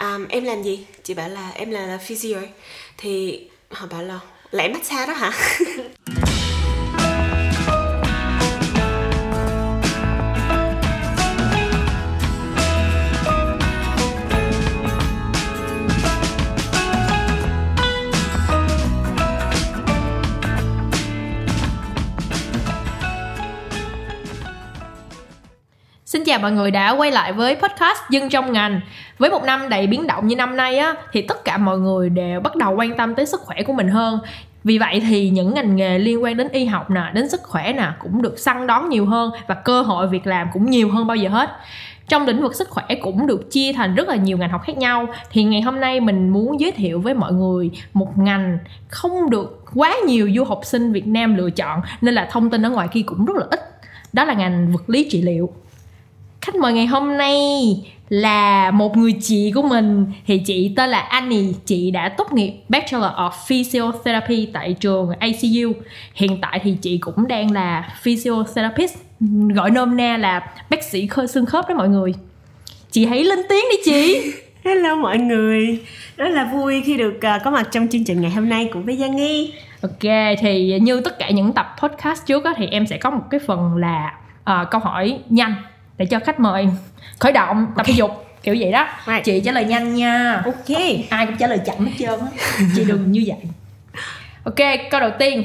um, em làm gì? Chị bảo là em là, physio thì họ bảo là lại massage đó hả? chào mọi người đã quay lại với podcast Dân trong ngành. Với một năm đầy biến động như năm nay á thì tất cả mọi người đều bắt đầu quan tâm tới sức khỏe của mình hơn. Vì vậy thì những ngành nghề liên quan đến y học nè, đến sức khỏe nè cũng được săn đón nhiều hơn và cơ hội việc làm cũng nhiều hơn bao giờ hết. Trong lĩnh vực sức khỏe cũng được chia thành rất là nhiều ngành học khác nhau thì ngày hôm nay mình muốn giới thiệu với mọi người một ngành không được quá nhiều du học sinh Việt Nam lựa chọn nên là thông tin ở ngoài kia cũng rất là ít. Đó là ngành vật lý trị liệu khách mời ngày hôm nay là một người chị của mình. Thì chị tên là Annie. Chị đã tốt nghiệp Bachelor of Physiotherapy tại trường ACU hiện tại thì chị cũng đang là physiotherapist gọi nôm na là bác sĩ khơi xương khớp đó mọi người. Chị hãy lên tiếng đi chị. Hello mọi người. Rất là vui khi được uh, có mặt trong chương trình ngày hôm nay cùng với Giang Nghi. Ok thì như tất cả những tập podcast trước đó, thì em sẽ có một cái phần là uh, câu hỏi nhanh để cho khách mời khởi động tập thể dục kiểu vậy đó. Right. chị trả lời nhanh nha. Ok. Ai cũng trả lời chậm hết trơn á. Chị đừng như vậy. Ok câu đầu tiên.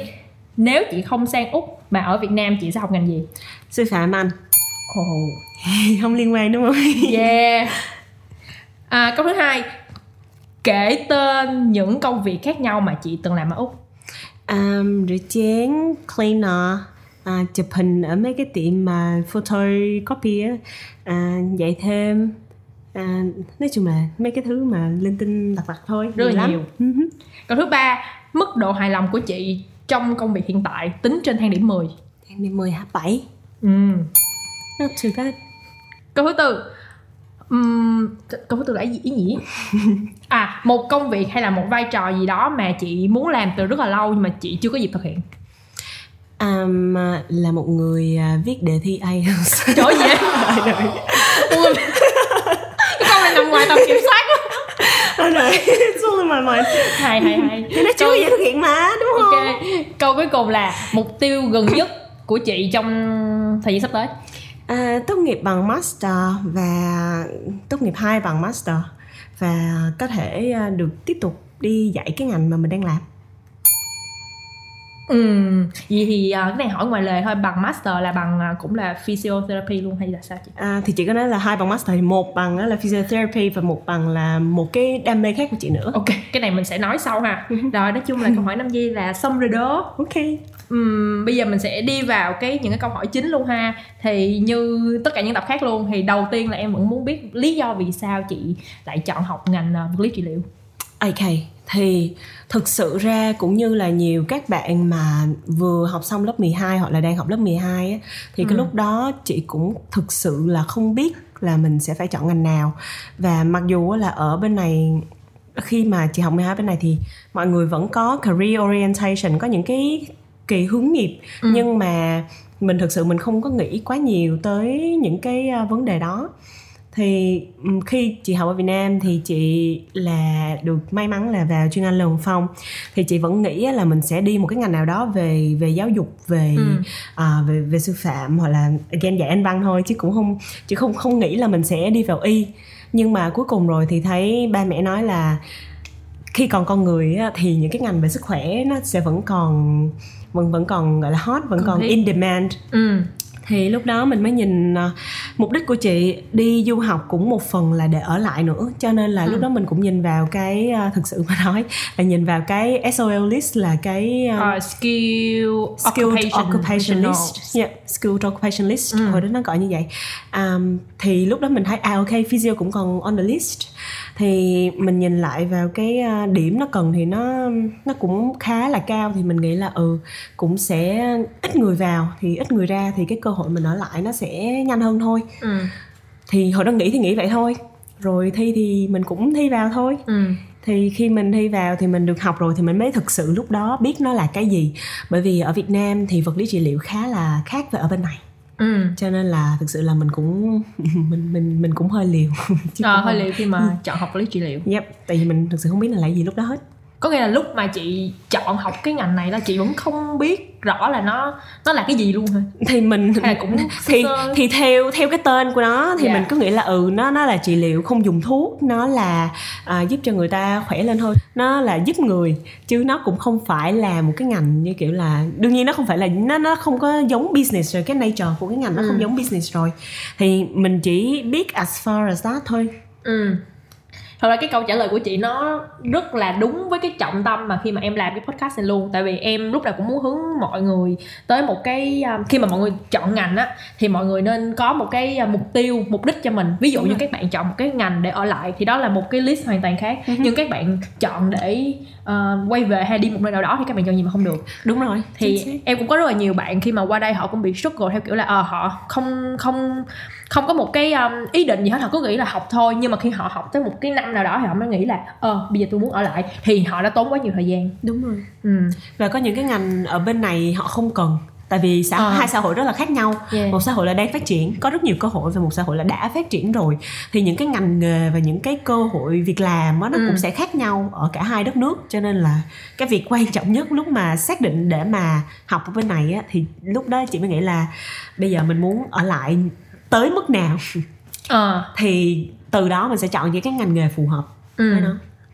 Nếu chị không sang úc mà ở việt nam chị sẽ học ngành gì? Sư phạm anh. Oh Không liên quan đúng không? yeah. À, câu thứ hai. Kể tên những công việc khác nhau mà chị từng làm ở úc. Um, rửa chén, cleaner à, chụp hình ở mấy cái tiệm mà photocopy á. À, dạy thêm. À, nói chung là mấy cái thứ mà linh tinh lặt vặt thôi Rất là nhiều. Hứ. câu thứ ba mức độ hài lòng của chị trong công việc hiện tại tính trên thang điểm 10 Em đi 10 hả? 7 ừ. Not too bad. Câu thứ tư. Ừm, câu thứ tư là ý ý nhỉ à một công việc hay là một vai trò gì đó mà chị muốn làm từ rất là lâu nhưng mà chị chưa có dịp thực hiện um, Là một người à, viết đề thi IELTS trời ơi vậy câu này nằm ngoài tầm kiểm soát quá. Rồi rồi, xuống my mind hay hay hay. Thì nó chưa dễ thực hiện mà, đúng không? ok câu cuối cùng là mục tiêu gần nhất của chị trong thời gian sắp tới. À, tốt nghiệp bằng master và tốt nghiệp hai bằng master và có thể à, được tiếp tục đi dạy cái ngành mà mình đang làm Ừm, vậy thì à, cái này hỏi ngoài lời thôi bằng master là bằng à, cũng là physiotherapy luôn hay là sao chị? À, thì chị có nói là hai bằng master thì một bằng là physiotherapy và một bằng là một cái đam mê khác của chị nữa. Ok cái này mình sẽ nói sau ha. Rồi nói chung là câu hỏi năm giây là xong rồi đó. Ok. Ừm, bây giờ mình sẽ đi vào cái những cái câu hỏi chính luôn ha. Thì như tất cả những tập khác luôn thì đầu tiên là em vẫn muốn biết lý do vì sao chị lại chọn học ngành à, vật lý trị liệu? Ok thì thực sự ra cũng như là nhiều các bạn mà vừa học xong lớp 12 hoặc là đang học lớp 12 á, thì cái Ừ. lúc đó chị cũng thực sự là không biết là mình sẽ phải chọn ngành nào và mặc dù là ở bên này khi mà chị học 12 bên này thì mọi người vẫn có career orientation có những cái kỳ hướng nghiệp Ừ. nhưng mà mình thực sự mình không có nghĩ quá nhiều tới những cái à, vấn đề đó thì khi chị học ở Việt Nam thì chị là được may mắn là vào chuyên Anh Lê Hồng Phong thì chị vẫn nghĩ là mình sẽ đi một cái ngành nào đó về về giáo dục về Ừ. à, về về sư phạm hoặc là again dạy anh văn thôi chứ cũng không chứ không không nghĩ là mình sẽ đi vào y nhưng mà cuối cùng rồi thì thấy ba mẹ nói là khi còn con người thì những cái ngành về sức khỏe nó sẽ vẫn còn vẫn vẫn còn gọi là hot vẫn còn thiết. in demand ừ thì lúc đó mình mới nhìn à, mục đích của chị đi du học cũng một phần là để ở lại nữa. Cho nên là Ừ. lúc đó mình cũng nhìn vào cái à, thực sự mà nói là nhìn vào cái SOL list là cái à, Ờ, skill skilled occupation, occupation list. yeah, skilled occupation list. Ừ. hồi đó nó gọi như vậy. Um, thì lúc đó mình thấy à ok physio cũng còn on the list thì mình nhìn lại vào cái à, điểm nó cần thì nó nó cũng khá là cao. Thì mình nghĩ là ừ cũng sẽ ít người vào. Thì ít người ra thì cái cơ hội mình ở lại nó sẽ nhanh hơn thôi. Ừ. Thì hồi đó nghĩ thì nghĩ vậy thôi. Rồi thi thì mình cũng thi vào thôi. Ừ. Thì khi mình thi vào thì mình được học rồi thì mình mới thực sự lúc đó biết nó là cái gì. Bởi vì ở Việt Nam thì vật lý trị liệu khá là khác với ở bên này ừ. Cho nên là thực sự là mình cũng mình mình mình cũng hơi liều. Chứ à, hơi liệu khi mà chọn học lý trị liệu. Yep, tại vì mình thực sự không biết là lấy gì lúc đó hết có nghĩa là lúc mà chị chọn học cái ngành này là chị vẫn không biết rõ là nó nó là cái gì luôn hả? Thì mình Hay là cũng thì sơ- thì theo theo cái tên của nó thì Dạ. mình cứ nghĩ là ừ nó nó là trị liệu không dùng thuốc nó là à, giúp cho người ta khỏe lên thôi. Nó là giúp người chứ nó cũng không phải là một cái ngành như kiểu là đương nhiên nó không phải là nó nó không có giống business rồi cái nature của cái ngành nó Ừ. không giống business rồi. Thì mình chỉ biết as far as that thôi. Ừ thật ra cái câu trả lời của chị nó rất là đúng với cái trọng tâm mà khi mà em làm cái podcast này luôn. Tại vì em lúc nào cũng muốn hướng mọi người tới một cái um, khi mà mọi người chọn ngành á thì mọi người nên có một cái uh, mục tiêu mục đích cho mình. Ví dụ Đúng như rồi. các bạn chọn một cái ngành để ở lại thì đó là một cái list hoàn toàn khác. Hứ. nhưng các bạn chọn để uh, quay về hay đi một nơi nào đó thì các bạn chọn gì mà không được. Đúng rồi thì chính em cũng có rất là nhiều bạn khi mà qua đây họ cũng bị struggle theo kiểu là ờ họ không không không có một cái um, ý định gì hết họ cứ nghĩ là học thôi. Nhưng mà khi họ học tới một cái năm nào đó thì họ mới nghĩ là ờ bây giờ tôi muốn ở lại. Thì họ đã tốn quá nhiều thời gian. Đúng rồi. Ừ. Và có những cái ngành ở bên này họ không cần. Tại vì xã Ờ. hai xã hội rất là khác nhau. Yeah. một xã hội là đang phát triển có rất nhiều cơ hội và một xã hội là đã phát triển rồi. Thì những cái ngành nghề và những cái cơ hội việc làm đó, nó Ừ. cũng sẽ khác nhau ở cả hai đất nước. Cho nên là cái việc quan trọng nhất lúc mà xác định để mà học ở bên này á, thì lúc đó chị mới nghĩ là bây giờ mình muốn ở lại tới mức nào? Ờ. Thì từ đó mình sẽ chọn những cái ngành nghề phù hợp. Ừ. nó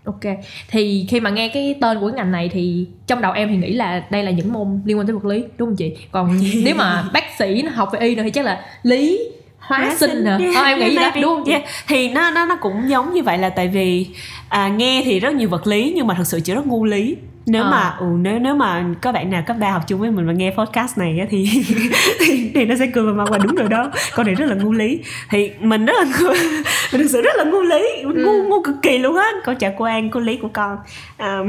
ok. Thì khi mà nghe cái tên của cái ngành này thì trong đầu em thì nghĩ là đây là những môn liên quan tới vật lý đúng không chị? Còn nếu mà bác sĩ học về y nữa thì chắc là lý hóa, sinh hả Yeah, Ờ, em nghĩ yeah, đó đúng không chị? Yeah. thì nó nó nó cũng giống như vậy là tại vì à, nghe thì rất nhiều vật lý nhưng mà thật sự chỉ rất ngu lý nếu Ờ. mà ừ, nếu nếu mà các bạn nào cấp ba học chung với mình mà nghe podcast này á, thì, thì thì nó sẽ cười vào mặt và đúng rồi đó. Con này rất là ngu lý. Thì mình rất là ngu, mình thực sự rất là ngu lý. Ngu Ừ. ngu cực kỳ luôn á. Câu trả quan của lý của con. À,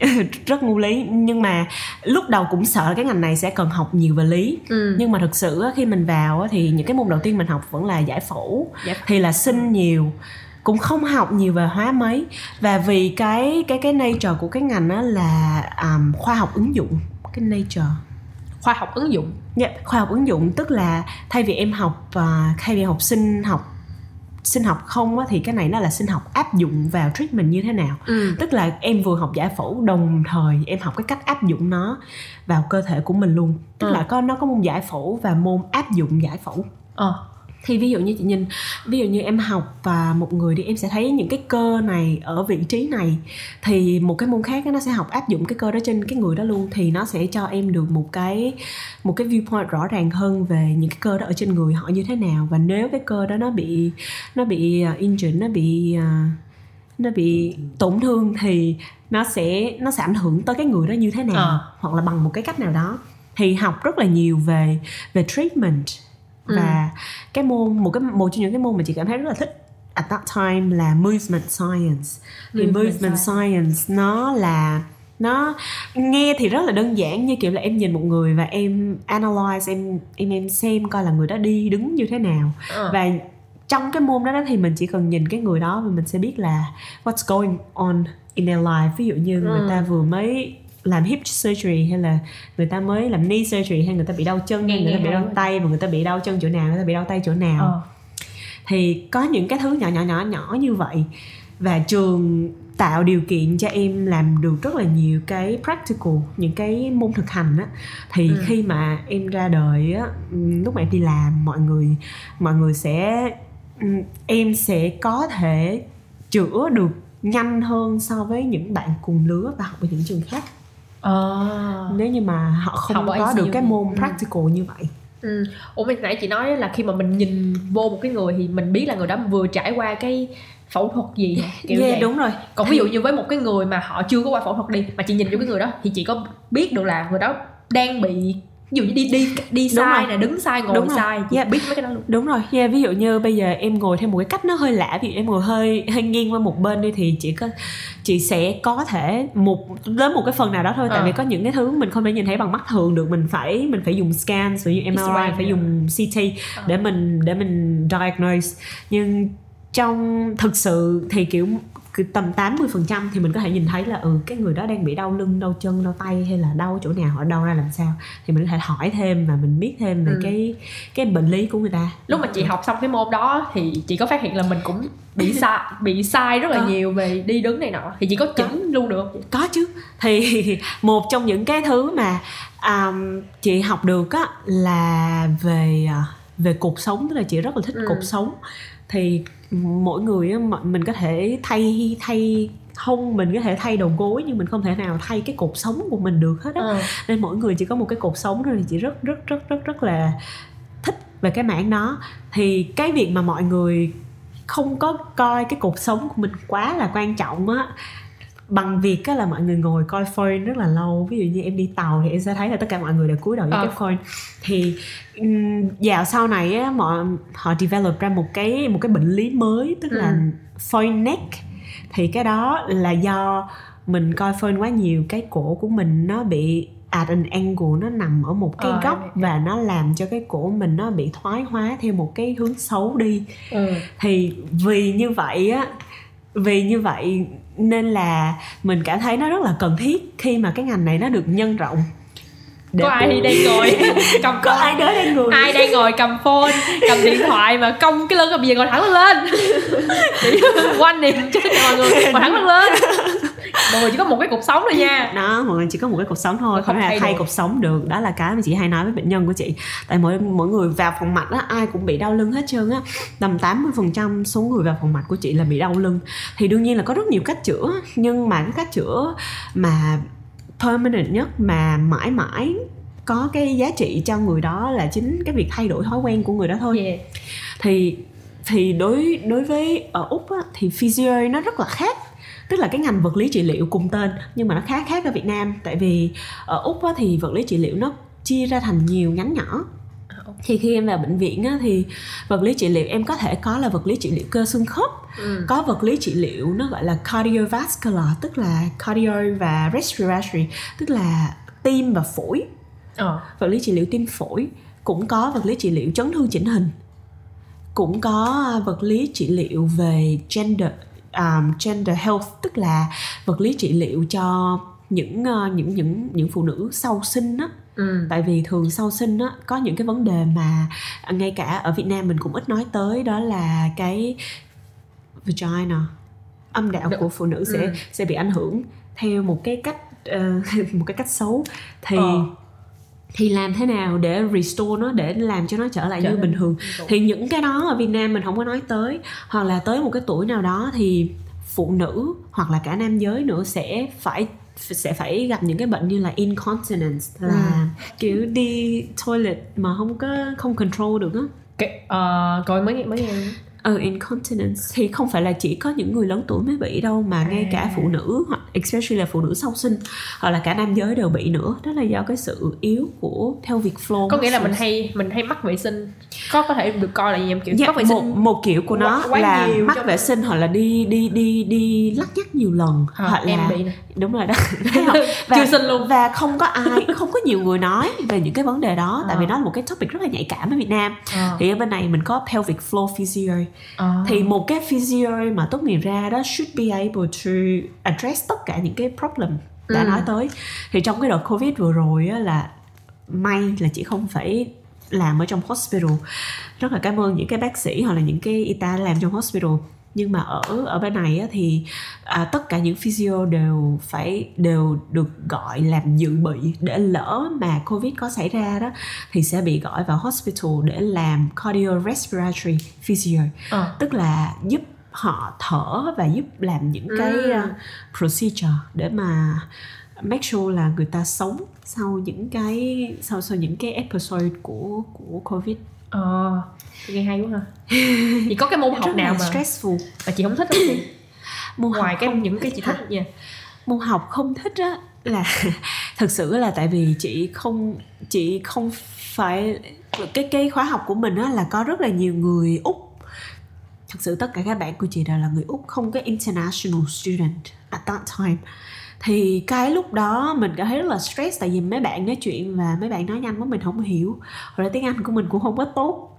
rất ngu lý. Nhưng mà lúc đầu cũng sợ cái ngành này sẽ cần học nhiều về lý. Ừ. nhưng mà thực sự khi mình vào thì những cái môn đầu tiên mình học vẫn là giải phẫu. Dạ. thì là sinh nhiều cũng không học nhiều về hóa mấy. Và vì cái cái cái nature của cái ngành á là um, khoa học ứng dụng cái nature. Khoa học ứng dụng. Yeah, khoa học ứng dụng tức là thay vì em học uh, thay vì học sinh học sinh học không á, thì cái này nó là sinh học áp dụng vào treatment như thế nào. Ừ. tức là em vừa học giải phẫu đồng thời em học cái cách áp dụng nó vào cơ thể của mình luôn. Tức Ừ. là có nó có môn giải phẫu và môn áp dụng giải phẫu. Ờ thì ví dụ như chị nhìn ví dụ như em học và một người thì em sẽ thấy những cái cơ này ở vị trí này thì một cái môn khác nó sẽ học áp dụng cái cơ đó trên cái người đó luôn thì nó sẽ cho em được một cái một cái viewpoint rõ ràng hơn về những cái cơ đó ở trên người họ như thế nào. Và nếu cái cơ đó nó bị nó bị uh, injured nó bị uh, nó bị tổn thương thì nó sẽ nó sẽ ảnh hưởng tới cái người đó như thế nào Ờ. hoặc là bằng một cái cách nào đó. Thì học rất là nhiều về về treatment Ừ. và cái môn một cái một trong những cái môn mà chị cảm thấy rất là thích at that time là movement science thì Movement movement science nó là nó nghe thì rất là đơn giản như kiểu là em nhìn một người và em analyze em em em xem coi là người đó đi đứng như thế nào Ờ. và trong cái môn đó, thì mình chỉ cần nhìn cái người đó và mình sẽ biết là what's going on in their life ví dụ như người Ừ. ta vừa mới làm hip surgery hay là người ta mới làm knee surgery hay người ta bị đau chân hay Nghe- người ta nghe bị đau hay. tay và người ta bị đau chân chỗ nào người ta bị đau tay chỗ nào Ờ. thì có những cái thứ nhỏ nhỏ nhỏ nhỏ như vậy và trường tạo điều kiện cho em làm được rất là nhiều cái practical những cái môn thực hành á thì Ừ. khi mà em ra đời á lúc mà em đi làm mọi người mọi người sẽ em sẽ có thể chữa được nhanh hơn so với những bạn cùng lứa và học ở những trường khác Ờ. nếu như mà họ không Học có được cái môn Ừ. practical như vậy Ừ. Ủa mình nãy chị nói là khi mà mình nhìn vô một cái người thì mình biết là người đó vừa trải qua cái phẫu thuật gì kiểu yeah, vậy. đúng rồi Còn ví dụ như với một cái người mà họ chưa có qua phẫu thuật đi mà chị nhìn vô cái người đó thì chị có biết được là người đó đang bị ví dụ như đi đi đi Đúng sai rồi. nè đứng sai ngồi Đúng rồi. sai chị Yeah. biết mấy cái đó luôn đúng rồi yeah, ví dụ như bây giờ em ngồi theo một cái cách nó hơi lạ ví dụ em ngồi hơi hơi nghiêng qua một bên đi thì chị có chị sẽ có thể một đến một cái phần nào đó thôi tại Ờ. vì có những cái thứ mình không thể nhìn thấy bằng mắt thường được mình phải mình phải dùng scan ví dụ MRI X-ray phải dùng CT Ờ. để mình để mình diagnose nhưng trong thực sự thì kiểu cứ tầm 80% thì mình có thể nhìn thấy là ừ cái người đó đang bị đau lưng đau chân đau tay hay là đau chỗ nào ở đâu ra làm sao thì mình có thể hỏi thêm và mình biết thêm về Ừ. cái cái bệnh lý của người ta lúc mà chị học xong cái môn đó thì chị có phát hiện là mình cũng bị sai bị sai rất là Có. nhiều về đi đứng này nọ thì chị có chỉnh luôn được không? có chứ thì một trong những cái thứ mà um, chị học được á là về à, về cuộc sống tức là chị rất là thích Ừ. cuộc sống thì mỗi người mình có thể thay thay không mình có thể thay đầu gối nhưng mình không thể nào thay cái cuộc sống của mình được hết á. Ừ. nên mỗi người chỉ có một cái cuộc sống thôi thì chị rất rất rất rất rất là thích về cái mảng đó. Thì cái việc mà mọi người không có coi cái cuộc sống của mình quá là quan trọng á bằng việc á là mọi người ngồi coi phone rất là lâu ví dụ như em đi tàu thì em sẽ thấy là tất cả mọi người đều cúi đầu với Ờ. cái phone thì dạo sau này á mọi họ develop ra một cái một cái bệnh lý mới tức là Ừ. phone neck thì cái đó là do mình coi phone quá nhiều cái cổ của mình nó bị at an angle nó nằm ở một cái Ờ, góc hiểu. và nó làm cho cái cổ mình nó bị thoái hóa theo một cái hướng xấu đi Ừ. thì vì như vậy á vì như vậy nên là mình cảm thấy nó rất là cần thiết khi mà cái ngành này nó được nhân rộng. Để có ai đang ngồi cầm có phone? ai đến đây người ai đang ngồi cầm phone cầm điện thoại mà cong cái lưng bây giờ ngồi thẳng lên Chỉ quan niệm cho mọi người ngồi thẳng lên mọi người chỉ có một cái cuộc sống thôi nha. Đó mọi người chỉ có một cái cuộc sống thôi. Không không thể thay thay cuộc sống được. Đó là cái mà chị hay nói với bệnh nhân của chị. Tại mỗi mỗi người vào phòng mạch á ai cũng bị đau lưng hết trơn á. Tầm 80% số người vào phòng mạch của chị là bị đau lưng. Thì đương nhiên là có rất nhiều cách chữa nhưng mà cái cách chữa mà permanent nhất mà mãi mãi có cái giá trị cho người đó là chính cái việc thay đổi thói quen của người đó thôi. Yeah. thì thì đối đối với ở úc á, thì physio nó rất là khác tức là cái ngành vật lý trị liệu cùng tên nhưng mà nó khác khác ở việt nam. Tại vì ở úc á, thì vật lý trị liệu nó chia ra thành nhiều nhánh nhỏ. Thì khi em vào bệnh viện á, thì vật lý trị liệu em có thể có là vật lý trị liệu cơ xương khớp. Ừ. có vật lý trị liệu nó gọi là cardiovascular tức là cardio và respiratory tức là tim và phổi. Ờ. vật lý trị liệu tim phổi cũng có vật lý trị liệu chấn thương chỉnh hình cũng có vật lý trị liệu về gender um, gender health tức là vật lý trị liệu cho những uh, những những những phụ nữ sau sinh á ừ. tại vì thường sau sinh á có những cái vấn đề mà ngay cả ở Việt Nam mình cũng ít nói tới đó là cái vagina âm đạo Được. của phụ nữ sẽ Ừ. sẽ bị ảnh hưởng theo một cái cách ờ, một cái cách xấu thì Ờ. thì làm thế nào để restore nó để làm cho nó trở lại Trở như bình thường? thì những cái đó ở Việt Nam mình không có nói tới. Hoặc là tới một cái tuổi nào đó thì phụ nữ hoặc là cả nam giới nữa sẽ phải sẽ phải gặp những cái bệnh như là incontinence là kiểu đi toilet mà không có không control được á. Cái, ờ, coi mới nghe mới ờ incontinence thì không phải là chỉ có những người lớn tuổi mới bị đâu mà ngay cả À. phụ nữ hoặc especially là phụ nữ sau sinh hoặc là cả nam giới đều bị nữa đó là do cái sự yếu của pelvic floor có nghĩa là mình hay mình hay mắc vệ sinh có có thể được coi là gì em kiểu Dạ, mắc vệ một, sinh một kiểu của nó quá- quá là mắc vệ sinh hoặc là đi đi đi đi lắc nhắc nhiều lần Ờ, hoặc em là bị nè. đúng rồi đó không? Chưa sinh luôn. và không có ai không có nhiều người nói về những cái vấn đề đó tại Ờ. vì nó là một cái topic rất là nhạy cảm ở Việt Nam Ờ. thì ở bên này mình có pelvic floor physio Ờ. thì một cái physio mà tốt nghiệp ra đó should be able to address tất cả những cái problem đã Ừ. nói tới thì trong cái đợt covid vừa rồi á, là may là chị không phải làm ở trong hospital rất là cảm ơn những cái bác sĩ hoặc là những cái y tá làm trong hospital nhưng mà ở ở bên này á, thì à, tất cả những physio đều phải đều được gọi làm dự bị để lỡ mà covid có xảy ra đó thì sẽ bị gọi vào hospital để làm cardiorespiratory physio Ờ. tức là giúp họ thở và giúp làm những cái Ừ. uh, procedure để mà make sure là người ta sống sau những cái sau sau những cái episode của của covid ờ. Nghe hay quá ha. Thì có cái môn học nào mà stressful. mà chị không thích không chị? Môn ngoài cái không những cái chị thích nha. Môn học không thích á là thực sự là tại vì chị không chị không phải cái cái khóa học của mình á là có rất là nhiều người úc. Thực sự tất cả các bạn của chị đều là người úc không có international student at that time thì cái lúc đó mình cảm thấy rất là stress tại vì mấy bạn nói chuyện và mấy bạn nói nhanh quá mình không hiểu rồi tiếng anh của mình cũng không có tốt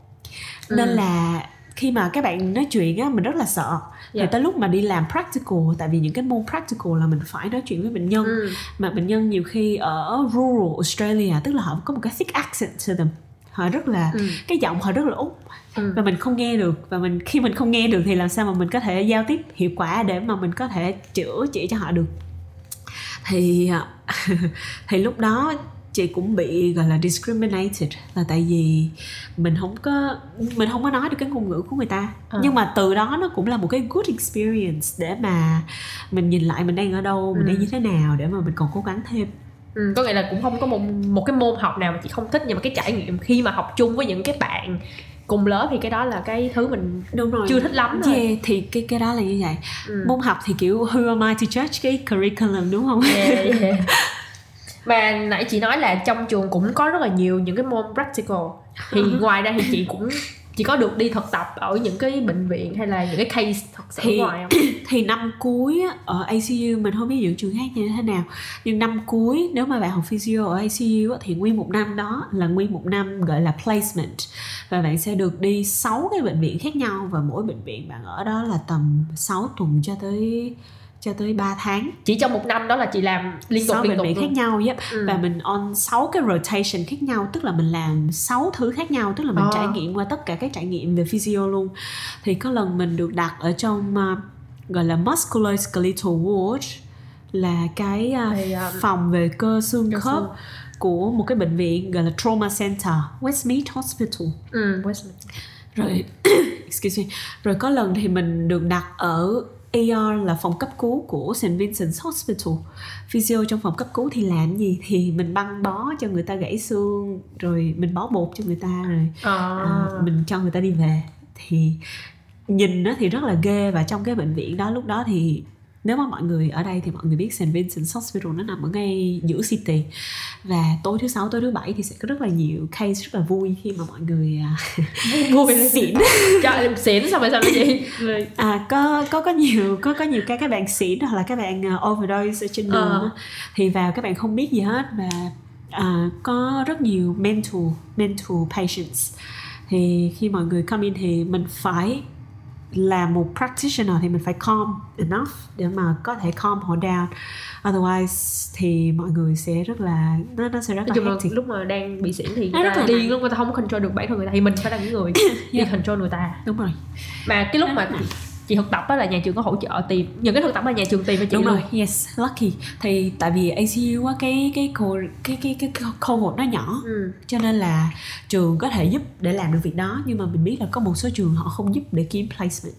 nên Ừ. là khi mà các bạn nói chuyện á mình rất là sợ thì Dạ. tới lúc mà đi làm practical tại vì những cái môn practical là mình phải nói chuyện với bệnh nhân Ừ. mà bệnh nhân nhiều khi ở rural Australia tức là họ có một cái thick accent to them họ rất là Ừ. cái giọng họ rất là úc Ừ. và mình không nghe được và mình khi mình không nghe được thì làm sao mà mình có thể giao tiếp hiệu quả để mà mình có thể chữa chỉ cho họ được thì à, thì lúc đó chị cũng bị gọi là discriminated là tại vì mình không có mình không có nói được cái ngôn ngữ của người ta Ờ. nhưng mà từ đó nó cũng là một cái good experience để mà mình nhìn lại mình đang ở đâu mình Ừ. đang như thế nào để mà mình còn cố gắng thêm Ừ, có nghĩa là cũng không có một một cái môn học nào mà chị không thích nhưng mà cái trải nghiệm khi mà học chung với những cái bạn cùng lớp thì cái đó là cái thứ mình đúng rồi chưa thích lắm thôi. yeah, thì cái cái đó là như vậy Ừ. môn học thì kiểu who am I to judge cái curriculum đúng không Yeah, yeah. Và nãy chị nói là trong trường cũng có rất là nhiều những cái môn practical Thì ngoài ra thì chị cũng chỉ có được đi thực tập ở những cái bệnh viện hay là những cái case thật sự Thì- ngoài không? thì năm cuối ở ICU mình không biết những trường khác như thế nào nhưng năm cuối nếu mà bạn học physio ở ICU á, thì nguyên một năm đó là nguyên một năm gọi là placement và bạn sẽ được đi 6 cái bệnh viện khác nhau và mỗi bệnh viện bạn ở đó là tầm 6 tuần cho tới cho tới 3 tháng Chỉ trong một năm đó là chị làm liên tục liên tục khác nhau yep. Ừ. và mình on 6 cái rotation khác nhau tức là mình làm 6 thứ khác nhau tức là mình À. trải nghiệm qua tất cả các trải nghiệm về physio luôn thì có lần mình được đặt ở trong uh, gọi là musculoskeletal ward là cái uh, Thì, um, phòng về cơ xương cơ khớp xương. của một cái bệnh viện gọi là trauma center Westmead Hospital Ừ, Westminster. rồi excuse me rồi có lần thì mình được đặt ở AR là phòng cấp cứu của St Vincent's Hospital. Physio trong phòng cấp cứu thì làm gì? Thì mình băng bó cho người ta gãy xương rồi mình bó bột cho người ta rồi À. à, mình cho người ta đi về. Thì nhìn nó thì rất là ghê và trong cái bệnh viện đó lúc đó thì nếu mà mọi người ở đây thì mọi người biết St Vincent's Hospital nó nằm ở ngay giữa city. Và tối thứ sáu tối thứ bảy thì sẽ có rất là nhiều case rất là vui khi mà mọi người à, Vui xỉn. Trời, xỉn sao nữa chị? Rồi- à có có có nhiều có có nhiều cái các bạn xỉn hoặc là các bạn uh, overdose ở trên đường Ờ. thì vào các bạn không biết gì hết. Và à, có rất nhiều mental mental patients. Thì khi mọi người come in thì mình phải là một practitioner thì mình phải calm enough để mà có thể calm họ down. Otherwise thì mọi người sẽ rất là nó nó sẽ rất Nói là là lúc mà đang bị xỉn thì người rất ta là điên luôn, người ta không control được bản thân người ta Thì mình phải là những người đi Yeah. control người ta. Đúng rồi. Mà cái lúc mà rất. Chị thực tập á là nhà trường có hỗ trợ tìm Những cái thực tập là nhà trường tìm cho chị đúng luôn rồi yes lucky thì tại vì ACU á cái cái cô cái cái cái cohort nó nhỏ Ừ. cho nên là trường có thể giúp để làm được việc đó nhưng mà mình biết là có một số trường họ không giúp để kiếm placement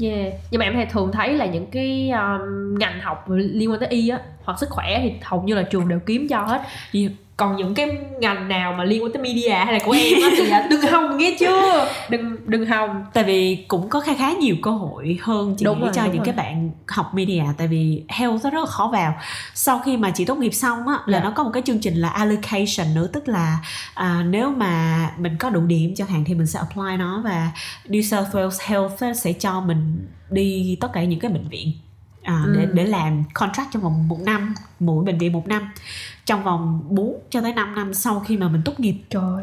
Yeah. Nhưng mà em hay thường thấy là những cái um, ngành học liên quan tới y á hoặc sức khỏe thì hầu như là trường đều kiếm cho hết. Yeah. Còn những cái ngành nào mà liên quan tới media hay là của em á thì là đừng hòng nghe chưa? Đừng đừng hòng. tại vì cũng có khá khá nhiều cơ hội hơn chị Đúng nghĩ rồi, cho những rồi. cái bạn học media tại vì health nó rất là khó vào sau khi mà chị tốt nghiệp xong á là Dạ. nó có một cái chương trình là allocation nữa tức là à, nếu mà mình có đủ điểm chẳng hạn thì mình sẽ apply nó và New South Wales Health sẽ cho mình đi tất cả những cái bệnh viện à, để Ừ. để làm contract trong vòng một năm mỗi bệnh viện một năm trong vòng 4 cho tới 5 năm sau khi mà mình tốt nghiệp Trời.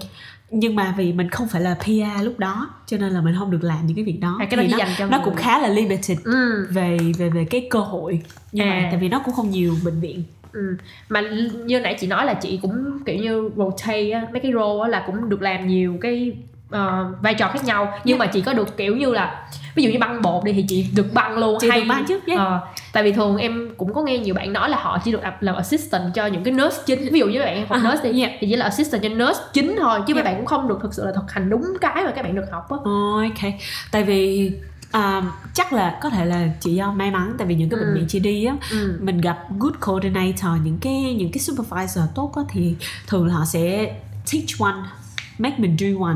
nhưng mà vì mình không phải là PR lúc đó cho nên là mình không được làm những cái việc đó À, cái đó Thì nó, dành cho nó người- cũng khá là limited Ừ. về về về cái cơ hội như À. vậy tại vì nó cũng không nhiều bệnh viện Ừ. Mà như nãy chị nói là chị cũng kiểu như rotate á, mấy cái role á là cũng được làm nhiều cái ờ, vai trò khác nhau nhưng mà chị có được kiểu như là ví dụ như băng bột đi thì chị được băng luôn Chị hay được băng chứ, yeah. Ờ, tại vì thường em cũng có nghe nhiều bạn nói là họ chỉ được làm assistant cho những cái nurse chính ví dụ như bạn học À, nurse đi yeah. thì chỉ là assistant cho nurse chính thôi chứ mấy Yeah. bạn cũng không được thực sự là thực hành đúng cái mà các bạn được học á ok tại vì à, chắc là có thể là chị do may mắn tại vì những cái bệnh Ừ. viện chị đi á ừ. mình gặp good coordinator những cái những cái supervisor tốt á thì thường là họ sẽ teach one make mình do one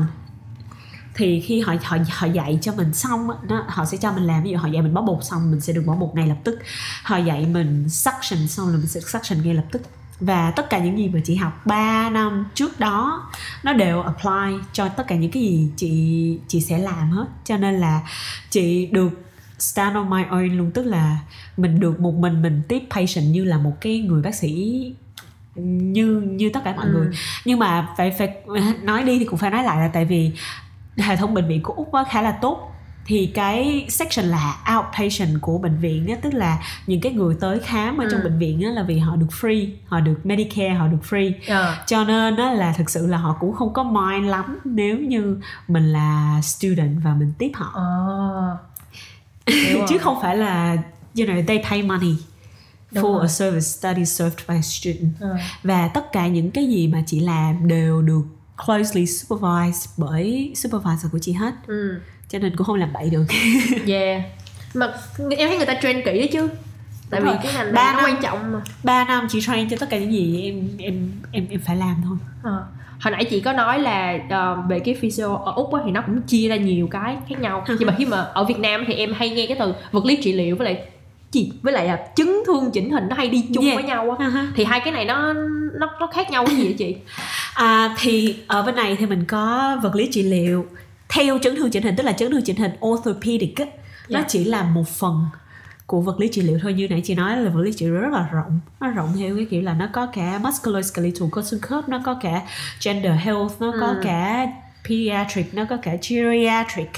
thì khi họ họ họ dạy cho mình xong á, nó họ sẽ cho mình làm. Ví dụ họ dạy mình bó bột xong mình sẽ được bó bột ngay lập tức. Họ dạy mình suction xong là mình sẽ suction ngay lập tức. Và tất cả những gì mà chị học 3 năm trước đó nó đều apply cho tất cả những cái gì chị chị sẽ làm hết. Cho nên là chị được stand on my own luôn tức là mình được một mình mình tiếp patient như là một cái người bác sĩ như như tất cả mọi Ừ. người. Nhưng mà phải phải nói đi thì cũng phải nói lại là tại vì hệ thống bệnh viện của úc khá là tốt thì cái section là outpatient của bệnh viện á tức là những cái người tới khám ở trong Ừ. bệnh viện á là vì họ được free họ được medicare họ được free Ờ. cho nên á là thực sự là họ cũng không có mind lắm nếu như mình là student và mình tiếp họ rồi. chứ không phải là you know they pay money Đúng for rồi. a service study served by a student Ờ. và tất cả những cái gì mà chị làm đều được closely supervised bởi supervisor của chị hết Ừ. cho nên cũng không làm bậy được Yeah. Mà em thấy người ta train kỹ đấy chứ. Tại Đúng vì rồi. cái ngành Ba này nó năm. quan trọng mà. 3 năm chị train cho tất cả những gì em em em em phải làm thôi Ờ. Hồi nãy chị có nói là ờ, về cái physio ở Úc á, thì nó cũng chia ra nhiều cái khác nhau. Nhưng mà khi mà ở Việt Nam thì em hay nghe cái từ vật lý trị liệu với lại gì với lại là chấn thương chỉnh hình nó hay đi chung Yeah. với nhau á. Thì hai cái này nó nó nó khác nhau cái gì vậy chị? À, thì ở bên này thì mình có vật lý trị liệu theo chấn thương chỉnh hình tức là chấn thương chỉnh hình orthopedic á, nó Dạ. chỉ là một phần của vật lý trị liệu thôi như nãy chị nói là vật lý trị liệu rất là rộng nó rộng theo cái kiểu là nó có cả musculoskeletal có xương khớp nó có cả gender health nó có Ừ. cả pediatric nó có cả geriatric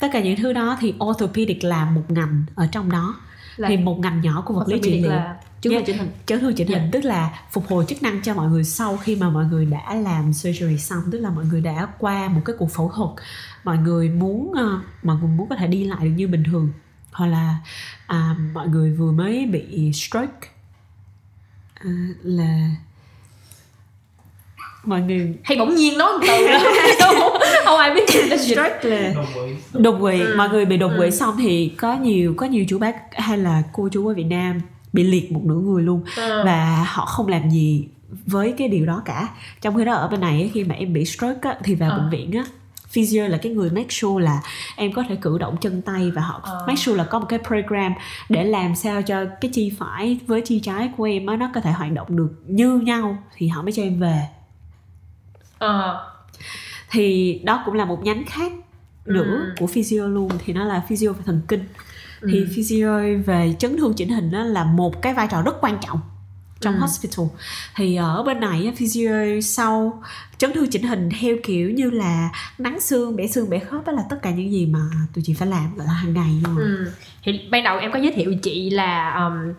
tất cả những thứ đó thì orthopedic là một ngành ở trong đó Là thì một ngành nhỏ của vật lý trị liệu là chấn thương Yeah. chỉnh hình. chấn thương chỉnh Dạ. hình tức là phục hồi chức năng cho mọi người sau khi mà mọi người đã làm surgery xong tức là mọi người đã qua một cái cuộc phẫu thuật mọi người muốn ờ, mọi người muốn có thể đi lại được như bình thường hoặc là à, mọi người vừa mới bị stroke à, là mọi người Hay bỗng nhiên nói một từ không, không ai biết stroke là đột quỵ Ừ. mọi người bị đột quỵ Ừ. xong thì có nhiều có nhiều chú bác hay là cô chú ở Việt Nam bị liệt một nửa người luôn Ờ. và họ không làm gì với cái điều đó cả trong khi đó ở bên này khi mà em bị stroke á, thì vào Ờ. bệnh viện á physio là cái người make sure là em có thể cử động chân tay và họ Ờ. make sure là có một cái program để làm sao cho cái chi phải với chi trái của em á nó có thể hoạt động được như nhau thì họ mới cho em về Ờ. thì đó cũng là một nhánh khác nữa Ừ. của physio luôn thì nó là physio về thần kinh thì Ừ. physio về chấn thương chỉnh hình đó là một cái vai trò rất quan trọng trong Ừ. hospital thì ở bên này physio sau chấn thương chỉnh hình theo kiểu như là nắng xương bẻ xương bẻ khớp đó là tất cả những gì mà tụi chị phải làm gọi là hàng ngày luôn Ừ. Thì ban đầu em có giới thiệu chị là um,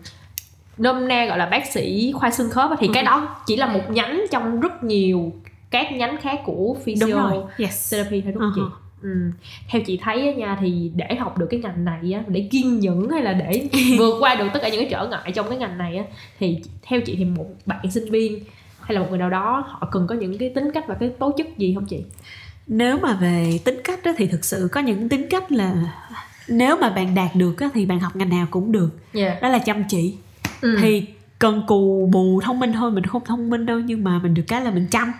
nôm na gọi là bác sĩ khoa xương khớp thì cái Ừ. đó chỉ là một nhánh trong rất nhiều các nhánh khác của physiotherapy yes thôi đúng không chị? Uh-huh. Ừ. Theo chị thấy nha thì để học được cái ngành này á, để kiên nhẫn hay là để vượt qua được tất cả những cái trở ngại trong cái ngành này á thì theo chị thì một bạn sinh viên hay là một người nào đó họ cần có những cái tính cách và cái tố chất gì không chị? nếu mà về tính cách đó thì thực sự có những tính cách là nếu mà bạn đạt được á, thì bạn học ngành nào cũng được Yeah. đó là chăm chỉ Ừ. thì cần cù bù thông minh thôi mình không thông minh đâu nhưng mà mình được cái là mình chăm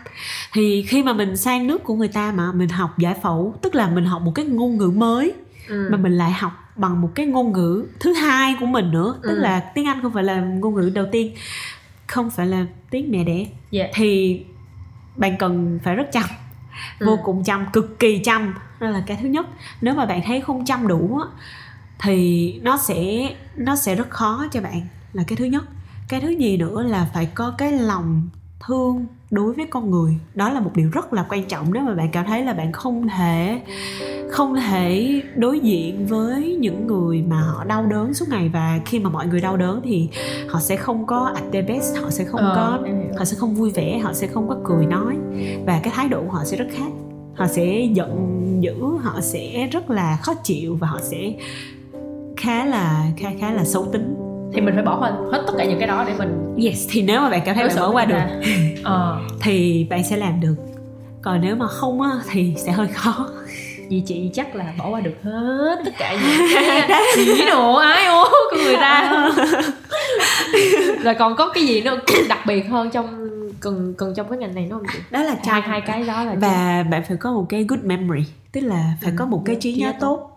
thì khi mà mình sang nước của người ta mà mình học giải phẫu tức là mình học một cái ngôn ngữ mới ừ. mà mình lại học bằng một cái ngôn ngữ thứ hai của mình nữa tức Ừ. là tiếng anh không phải là ngôn ngữ đầu tiên không phải là tiếng mẹ đẻ Yeah. thì bạn cần phải rất chăm Ừ. vô cùng chăm cực kỳ chăm đó là cái thứ nhất nếu mà bạn thấy không chăm đủ á thì nó sẽ nó sẽ rất khó cho bạn là cái thứ nhất cái thứ nhì nữa là phải có cái lòng thương đối với con người? Đó là một điều rất là quan trọng nếu mà bạn cảm thấy là bạn không thể không thể đối diện với những người mà họ đau đớn suốt ngày. Và khi mà mọi người đau đớn thì họ sẽ không có at their best họ sẽ không Ờ, có họ sẽ không vui vẻ họ sẽ không có cười nói. Và cái thái độ của họ sẽ rất khác. Họ sẽ giận dữ họ sẽ rất là khó chịu và họ sẽ khá là khá khá là xấu tính thì mình phải bỏ hết, hết tất cả những cái đó để mình yes thì nếu mà bạn cảm thấy bạn bỏ qua được ờ. thì bạn sẽ làm được. Còn nếu mà không á thì sẽ hơi khó. Vì chị chắc là bỏ qua được hết tất cả những cái chỉ đồ ái ố của người ta. Rồi còn có cái gì nữa đặc biệt hơn trong cần cần trong cái ngành này nữa không chị? Đó là hai chăm. hai cái đó là và bạn phải có một cái good memory tức là phải Ừ, có một cái trí nhớ tốt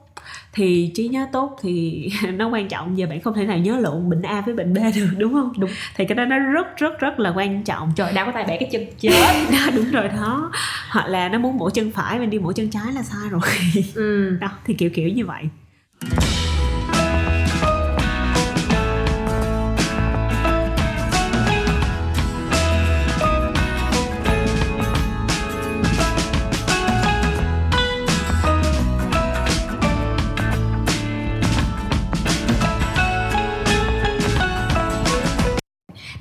thì trí nhớ tốt thì nó quan trọng. Giờ bạn không thể nào nhớ lộn bệnh A với bệnh B được đúng không? Đúng. thì cái đó nó rất rất rất là quan trọng. Trời đau có tay bẻ cái chân chết. Đó đúng rồi đó. Hoặc là nó muốn mổ chân phải mình đi mổ chân trái là sai rồi. Ừ. đó thì kiểu kiểu như vậy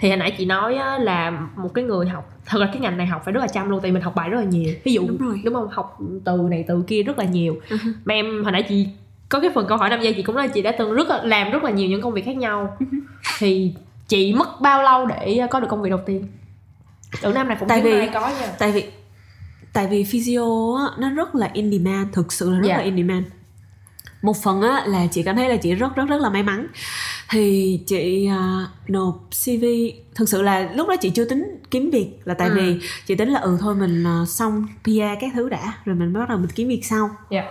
thì hồi nãy chị nói á, là một cái người học thật ra cái ngành này học phải rất là chăm luôn tại mình học bài rất là nhiều ví dụ Đúng rồi. đúng không học từ này từ kia rất là nhiều Uh-huh. mà em hồi nãy chị có cái phần câu hỏi 5 giây chị cũng nói chị đã từng rất là làm rất là nhiều những công việc khác nhau Uh-huh. thì chị mất bao lâu để có được công việc đầu tiên tưởng năm này cũng Tại vì- có nha tại vì tại vì physio á, nó rất là in demand thực sự là rất Dạ. là in demand một phần á là chị cảm thấy là chị rất rất rất là may mắn thì chị à, nộp cv thực sự là lúc đó chị chưa tính kiếm việc là tại Ừ. vì chị tính là ừ thôi mình à, xong PR các thứ đã rồi mình bắt đầu mình kiếm việc sau. Dạ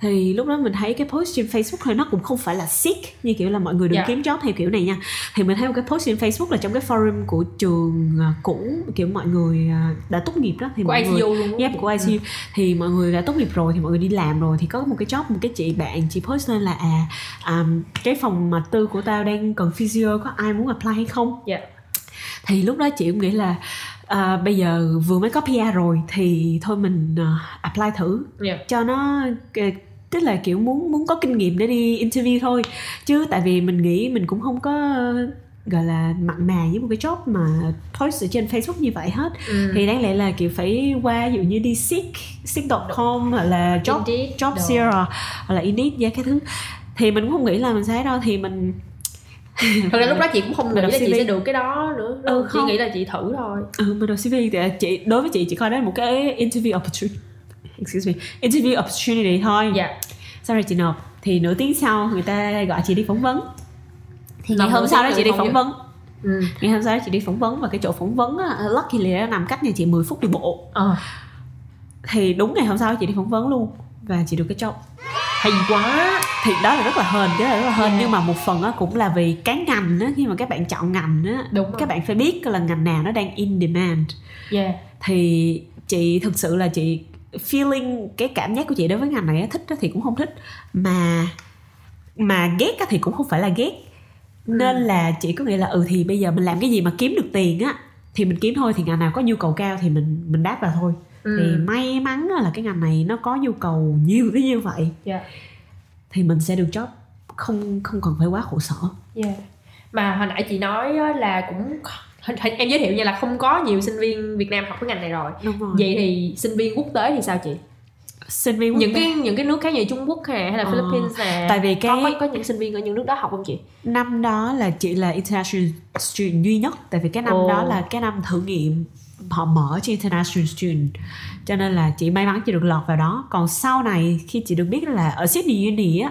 thì lúc đó mình thấy cái post trên Facebook thôi nó cũng không phải là sick như kiểu là mọi người đừng Dạ. kiếm job theo kiểu này nha. Thì mình thấy một cái post trên Facebook là trong cái forum của trường à, cũ kiểu mọi người à, đã tốt nghiệp đó thì của mọi người ICU luôn đúng Yep, của ICU thì mọi người đã tốt nghiệp rồi thì mọi người đi làm rồi thì có một cái job một cái chị bạn chị post lên là à um, cái phòng mà tư của tao đang cần physio có ai muốn apply hay không? Dạ. Thì lúc đó chị cũng nghĩ là à, bây giờ vừa mới có PR rồi thì thôi mình à, apply thử. Dạ. Cho nó tức là kiểu muốn muốn có kinh nghiệm để đi interview thôi. Chứ tại vì mình nghĩ mình cũng không có gọi là mặn mà với một cái job mà post ở trên Facebook như vậy hết. Ừ. thì đáng lẽ là kiểu phải qua dụ như đi seek seek.com hoặc là job Indeed, job zero hoặc là indeed và cái thứ. Thì mình cũng không nghĩ là mình sẽ đâu thì mình thật ra lúc đó chị cũng không nghĩ là chị CV. sẽ được cái đó nữa. Ừ, chị không. nghĩ là chị thử thôi. Ừ, mình đọc CV thì chị đối với chị chỉ coi đó là một cái interview opportunity excuse me. Interview opportunity thôi. Dạ. Sau rồi chị nộp. Thì nửa tiếng sau người ta gọi chị đi phỏng vấn. Thì ngày hôm sau đó chị đi phỏng vấn. Ừ. ngày hôm sau đó chị đi phỏng vấn và cái chỗ phỏng vấn á, luckily nó nằm cách nhà chị 10 phút đi bộ. Ờ. Thì đúng ngày hôm sau chị đi phỏng vấn luôn và chị được cái job. Hay quá. Thì đó là rất là hên đó là rất là hên. Yeah. nhưng mà một phần á cũng là vì cái ngành á khi mà các bạn chọn ngành á Đúng rồi. các bạn phải biết là ngành nào nó đang in demand. Yeah thì chị thực sự là chị feeling cái cảm giác của chị đối với ngành này thích thì cũng không thích. Mà mà ghét thì cũng không phải là ghét. Nên là chị có nghĩa là ừ thì bây giờ mình làm cái gì mà kiếm được tiền á thì mình kiếm thôi thì ngành nào có nhu cầu cao thì mình mình đáp vào thôi. Ừ. thì may mắn là cái ngành này nó có nhu cầu nhiều tới như vậy. Dạ. Thì mình sẽ được job không không cần phải quá khổ sở. Yeah mà hồi nãy chị nói là cũng em giới thiệu như là không có nhiều sinh viên Việt Nam học cái ngành này rồi. Đúng rồi. Vậy thì sinh viên quốc tế thì sao chị? Sinh viên quốc những tế- cái những cái nước khác như Trung Quốc hay hay là Ờ, Philippines nè tại vì cái- có, có có những sinh viên ở những nước đó học không chị? Năm đó là chị là international student duy nhất tại vì cái năm Ồ. đó là cái năm thử nghiệm họ mở cho international student cho nên là chị may mắn chị được lọt vào đó. Còn sau này khi chị được biết là ở Sydney Uni á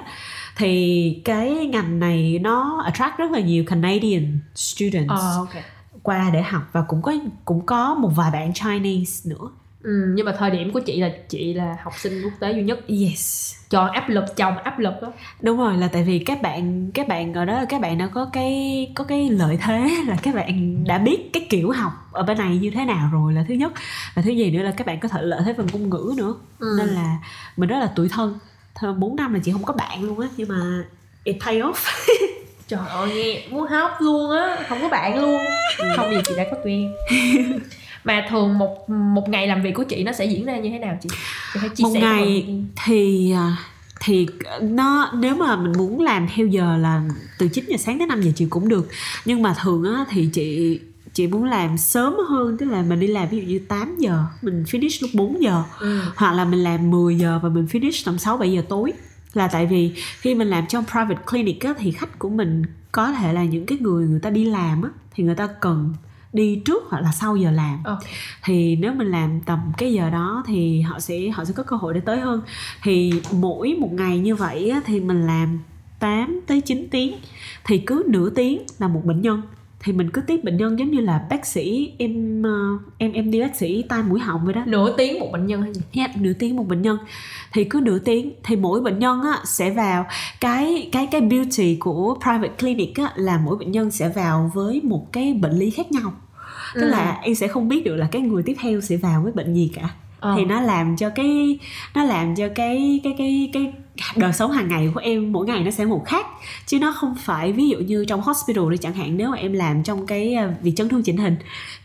thì cái ngành này nó attract rất là nhiều Canadian students. Ờ ok qua để học và cũng có cũng có một vài bạn Chinese nữa. Ừ, nhưng mà thời điểm của chị là chị là học sinh quốc tế duy nhất. Yes. Chọn áp lực chồng áp lực đó. Đúng rồi là tại vì các bạn các bạn ở đó các bạn đã có cái có cái lợi thế là các bạn đã biết cái kiểu học ở bên này như thế nào rồi là thứ nhất. Và thứ gì nữa là các bạn có thể lợi thế phần ngôn ngữ nữa. Ừ. nên là mình rất là tuổi thân. 4 năm là chị không có bạn luôn á nhưng mà it pay off trời ơi nghe muốn học luôn á không có bạn luôn. Không gì chị đã có tụi em mà thường một một ngày làm việc của chị nó sẽ diễn ra như thế nào chị? Chị hãy chia một sẻ ngày thì à, thì nó nếu mà mình muốn làm theo giờ là từ 9 giờ sáng tới 5 giờ chiều cũng được. Nhưng mà thường á thì chị chị muốn làm sớm hơn tức là mình đi làm ví dụ như 8 giờ mình finish lúc 4 giờ. Ừ. hoặc là mình làm 10 giờ và mình finish tầm 6 7 giờ tối là tại vì khi mình làm trong private clinic á, thì khách của mình có thể là những cái người người ta đi làm á thì người ta cần đi trước hoặc là sau giờ làm. Ok. thì nếu mình làm tầm cái giờ đó thì họ sẽ họ sẽ có cơ hội để tới hơn. Thì mỗi một ngày như vậy á, thì mình làm 8 tới 9 tiếng thì cứ nửa tiếng là một bệnh nhân thì mình cứ tiếp bệnh nhân giống như là bác sĩ em ờ, em em đi bác sĩ tai mũi họng vậy đó. Nửa tiếng một bệnh nhân hay gì? Yep, nửa tiếng một bệnh nhân. Thì cứ nửa tiếng. Thì mỗi bệnh nhân á, sẽ vào cái cái cái beauty của private clinic á, là mỗi bệnh nhân sẽ vào với một cái bệnh lý khác nhau. Tức Ừ. là em sẽ không biết được là cái người tiếp theo sẽ vào với bệnh gì cả. Ờ. thì nó làm cho cái nó làm cho cái cái cái cái đời sống hàng ngày của em mỗi ngày nó sẽ một khác. Chứ nó không phải ví dụ như trong hospital đi chẳng hạn nếu mà em làm trong cái à, việc chấn thương chỉnh hình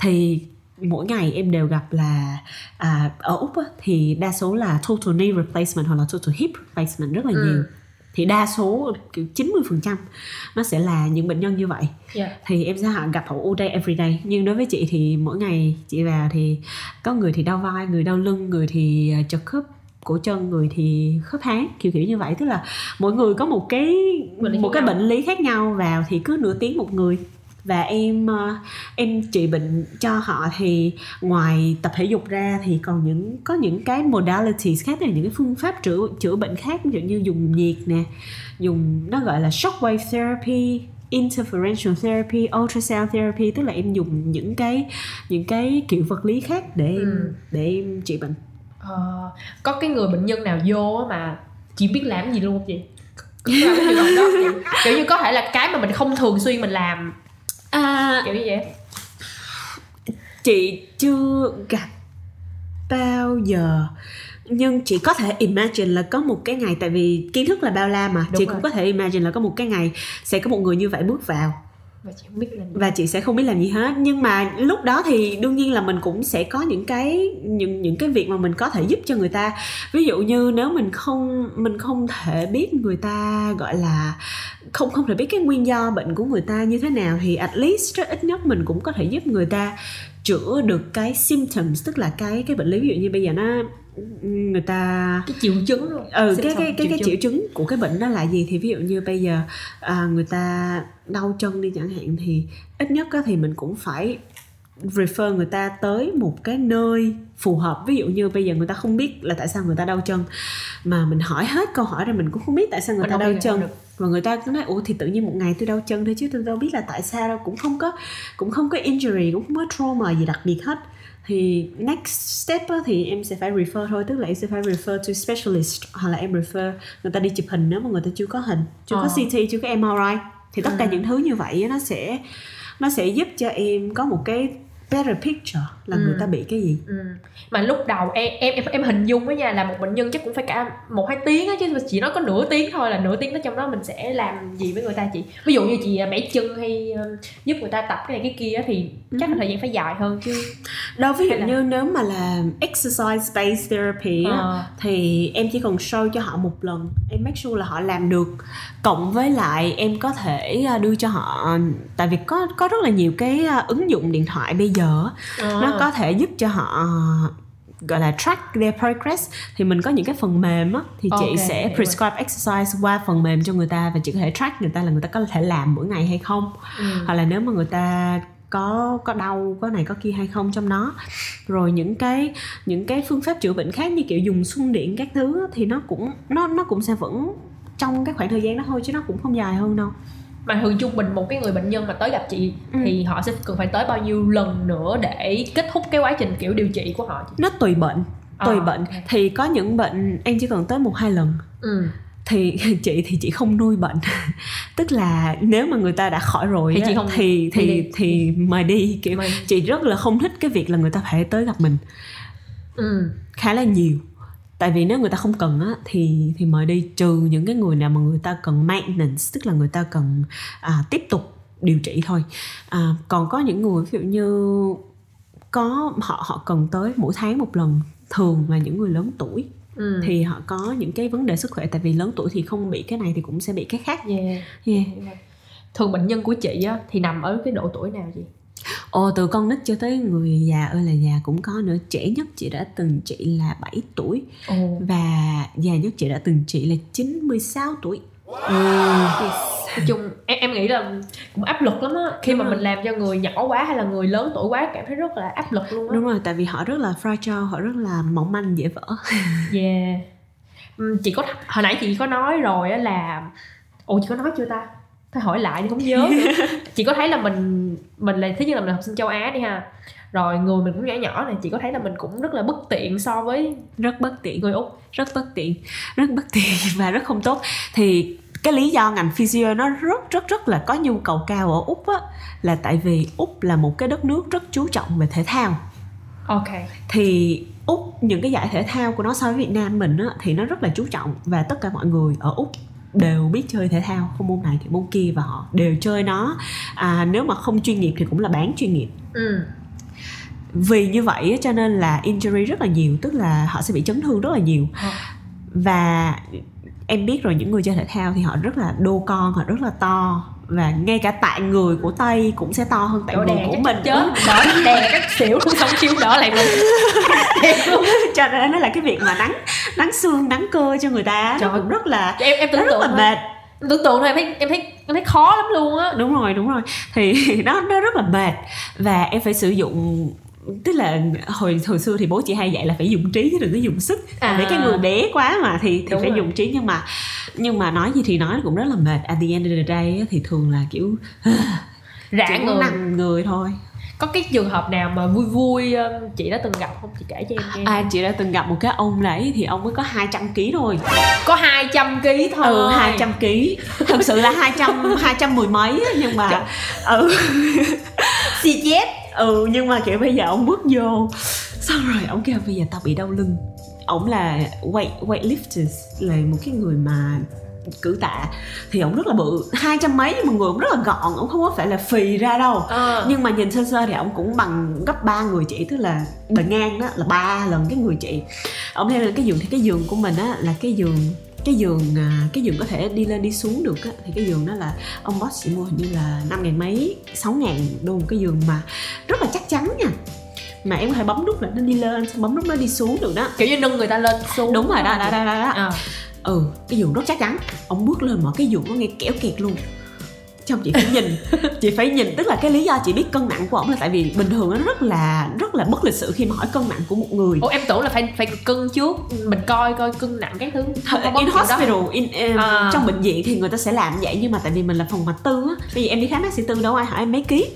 thì mỗi ngày em đều gặp là à, ở úc á, thì đa số là total knee replacement hoặc là total hip replacement rất là Ừ. nhiều. Thì đa số kiểu 90% nó sẽ là những bệnh nhân như vậy. Yeah. thì em sẽ gặp họ all day every day. Nhưng đối với chị thì mỗi ngày chị vào thì có người thì đau vai người đau lưng người thì à, chật khớp cổ chân người thì khớp háng kiểu kiểu như vậy tức là mỗi người có một cái Bệnh một cái nhau. bệnh lý khác nhau vào thì cứ nửa tiếng một người và em ờ, em trị bệnh cho họ thì ngoài tập thể dục ra thì còn những có những cái modalities khác là những cái phương pháp chữa chữa bệnh khác ví dụ như dùng nhiệt nè dùng nó gọi là shockwave therapy interferential therapy ultrasound therapy tức là em dùng những cái những cái kiểu vật lý khác để em Ừ. để em trị bệnh Ờ, có cái người bệnh nhân nào vô á mà chỉ biết làm gì luôn không chị làm cái đó chị? kiểu như có thể là cái mà mình không thường xuyên mình làm à, kiểu như vậy chị chưa gặp bao giờ nhưng chị có thể imagine là có một cái ngày tại vì kiến thức là bao la mà Đúng chị rồi. cũng có thể imagine là có một cái ngày sẽ có một người như vậy bước vào và chị không biết làm gì. Và chị sẽ không biết làm gì hết. Nhưng mà lúc đó thì đương nhiên là mình cũng sẽ có những cái, những những cái việc mà mình có thể giúp cho người ta. Ví dụ như nếu mình không mình không thể biết người ta, gọi là, không không thể biết cái nguyên do bệnh của người ta như thế nào, thì at least rất ít nhất mình cũng có thể giúp người ta chữa được cái symptoms, tức là cái cái bệnh lý. Ví dụ như bây giờ nó người ta cái triệu chứng luôn. Ừ cái cái cái cái triệu chứng của cái bệnh đó là gì? Thì ví dụ như bây giờ à, người ta đau chân đi chẳng hạn thì ít nhất á thì mình cũng phải refer người ta tới một cái nơi phù hợp. Ví dụ như bây giờ người ta không biết là tại sao người ta đau chân mà mình hỏi hết câu hỏi rồi mình cũng không biết tại sao người Mình ta đau chân. và người ta cứ nói ủa thì tự nhiên một ngày tôi đau chân thôi chứ tôi đâu biết là tại sao đâu. Cũng không có cũng không có injury cũng không có trauma gì đặc biệt hết thì next step á, thì em sẽ phải refer thôi tức là em sẽ phải refer to specialist hoặc là em refer người ta đi chụp hình nếu mà người ta chưa có hình chưa Ờ. có CT chưa có MRI thì tất cả Ừ. những thứ như vậy nó sẽ nó sẽ giúp cho em có một cái better picture là Ừ. người ta bị cái gì Ừ. mà lúc đầu em em em, em hình dung á nha là một bệnh nhân chắc cũng phải cả một hai tiếng á chứ chỉ nói có nửa tiếng thôi là nửa tiếng đó trong đó mình sẽ làm gì với người ta chị ví dụ như chị à, bẻ chân hay giúp người ta tập cái này cái kia thì chắc là thời gian phải dài hơn chứ đâu ví dụ là- như nếu mà là exercise based therapy Ờ. thì em chỉ cần show cho họ một lần em make sure là họ làm được cộng với lại em có thể à, đưa cho họ tại vì có có rất là nhiều cái à, ứng dụng điện thoại bây giờ á, Ờ. nó có thể giúp cho họ gọi là track their progress. Thì mình có những cái phần mềm á thì chị Ok, sẽ prescribe exercise qua phần mềm cho người ta và chị có thể track người ta là người ta có thể làm mỗi ngày hay không. Ừ. hoặc là nếu mà người ta có có đau có này có kia hay không trong nó rồi những cái những cái phương pháp chữa bệnh khác như kiểu dùng xung điện các thứ thì nó cũng nó nó cũng sẽ vẫn trong cái khoảng thời gian đó thôi chứ nó cũng không dài hơn đâu mà thường trung bình một cái người bệnh nhân mà tới gặp chị Ừ. thì họ sẽ cần phải tới bao nhiêu lần nữa để kết thúc cái quá trình kiểu điều trị của họ nó tùy bệnh tùy Ờ, bệnh ok. thì có những bệnh em chỉ cần tới một hai lần ừ. thì chị thì chị không nuôi bệnh tức là nếu mà người ta đã khỏi rồi Thì á, chị không- thì thì thì đi. thì mời đi kiểu Mời. chị rất là không thích cái việc là người ta phải tới gặp mình Ừ. khá là nhiều tại vì nếu người ta không cần á thì thì mời đi trừ những cái người nào mà người ta cần maintenance tức là người ta cần à, tiếp tục điều trị thôi à, còn có những người ví dụ như có họ họ cần tới mỗi tháng một lần thường là những người lớn tuổi Ừ. thì họ có những cái vấn đề sức khỏe tại vì lớn tuổi thì không bị cái này thì cũng sẽ bị cái khác yeah. yeah. thường bệnh nhân của chị á thì nằm ở cái độ tuổi nào chị Ồ từ con nít cho tới người già ơi là già cũng có nữa. Trẻ nhất chị đã từng trị là 7 tuổi Ồ. Và già nhất chị đã từng trị là 96 tuổi. Nói chung em em nghĩ là cũng áp lực lắm á. Khi Đúng mà rồi. mình làm cho người nhỏ quá hay là người lớn tuổi quá cảm thấy rất là áp lực luôn á. Đúng rồi tại vì họ rất là fragile Họ rất là mỏng manh dễ vỡ. Yeah. Chị có hồi nãy chị có nói rồi á là ồ chị có nói chưa ta thôi hỏi lại đi không nhớ chị có thấy là mình mình là thứ nhất là mình là học sinh châu á đi ha. Rồi người mình cũng nhỏ nhỏ này chị có thấy là mình cũng rất là bất tiện so với Rất bất tiện. Người úc Rất bất tiện. Rất bất tiện và rất không tốt. Thì cái lý do ngành physio nó rất rất rất là có nhu cầu cao ở Úc á Là tại vì Úc là một cái đất nước rất chú trọng về thể thao. Ok. Thì úc những cái giải thể thao của nó so với việt nam mình á, thì nó rất là chú trọng và tất cả mọi người ở úc đều biết chơi thể thao không môn này thì môn kia và họ đều chơi nó. À, nếu mà không chuyên nghiệp thì cũng là bán chuyên nghiệp. Ừ. Vì như vậy cho nên là injury rất là nhiều tức là họ sẽ bị chấn thương rất là nhiều. Ờ. và em biết rồi những người chơi thể thao thì họ rất là đô con họ rất là to và ngay cả tạng người của tây cũng sẽ to hơn tạng người của mình. chết. Đỡ đè các xỉu luôn xong chiếu đỡ lại mình cho nên nó là cái việc mà nắng nắng xương nắng cơ cho người ta Trời nó cũng rất là em em tưởng rất tượng là mệt tưởng tượng thôi em thấy em thấy em thấy khó lắm luôn á. Đúng rồi đúng rồi. Thì nó nó rất là mệt và em phải sử dụng tức là hồi hồi xưa thì bố chị hay dạy là phải dùng trí chứ đừng có dùng sức. À. à. cái người bé quá mà thì thì Đúng phải rồi. dùng trí. Nhưng mà nhưng mà nói gì thì nói cũng rất là mệt. At the end of the day thì thường là kiểu rã người. nằm người thôi. Có cái trường hợp nào mà vui vui um, chị đã từng gặp không? Chị kể cho em nghe. À chị đã từng gặp một cái ông đấy thì ông mới có 200 kg thôi. Có 200 kg thôi. Ừ 200 kg thực sự là 200 200 mười mấy á, nhưng mà ừ. Xì chết ừ nhưng mà kiểu bây giờ ông bước vô xong rồi ông kêu bây giờ tao bị đau lưng. Ổng là weight weightlifters là một cái người mà cử tạ. Thì ổng rất là bự hai trăm mấy nhưng mà người ổng rất là gọn ổng không có phải là phì ra đâu. Ờ. Nhưng mà nhìn sơ sơ thì ổng cũng bằng gấp ba người chị tức là bề ngang đó là ba lần cái người chị. Ổng leo lên cái giường thì cái giường của mình á là cái giường cái giường à, cái giường có thể đi lên đi xuống được á thì cái giường đó là ông boss chỉ mua hình như là năm ngàn mấy sáu ngàn đô một cái giường mà rất là chắc chắn nha. Mà em có thể bấm nút là nó đi lên xong bấm nút nó đi xuống được đó. Kiểu như nâng người ta lên xuống. Đúng rồi đó đó đó đó, đó. Ờ. ừ cái giường rất chắc chắn. Ông bước lên mà cái giường nó nghe kéo kẹt luôn xong chị phải nhìn chị phải nhìn tức là cái lý do chị biết cân nặng của ổng là tại vì bình thường nó rất là rất là bất lịch sự khi mà hỏi cân nặng của một người Ủa em tưởng là phải phải cân trước mình coi coi cân nặng các thứ không có in đó. hospital in, um, À. trong bệnh viện thì người ta sẽ làm vậy nhưng mà tại vì mình là phòng mạch tư á bây giờ em đi khám bác sĩ tư đâu ai hỏi em mấy ký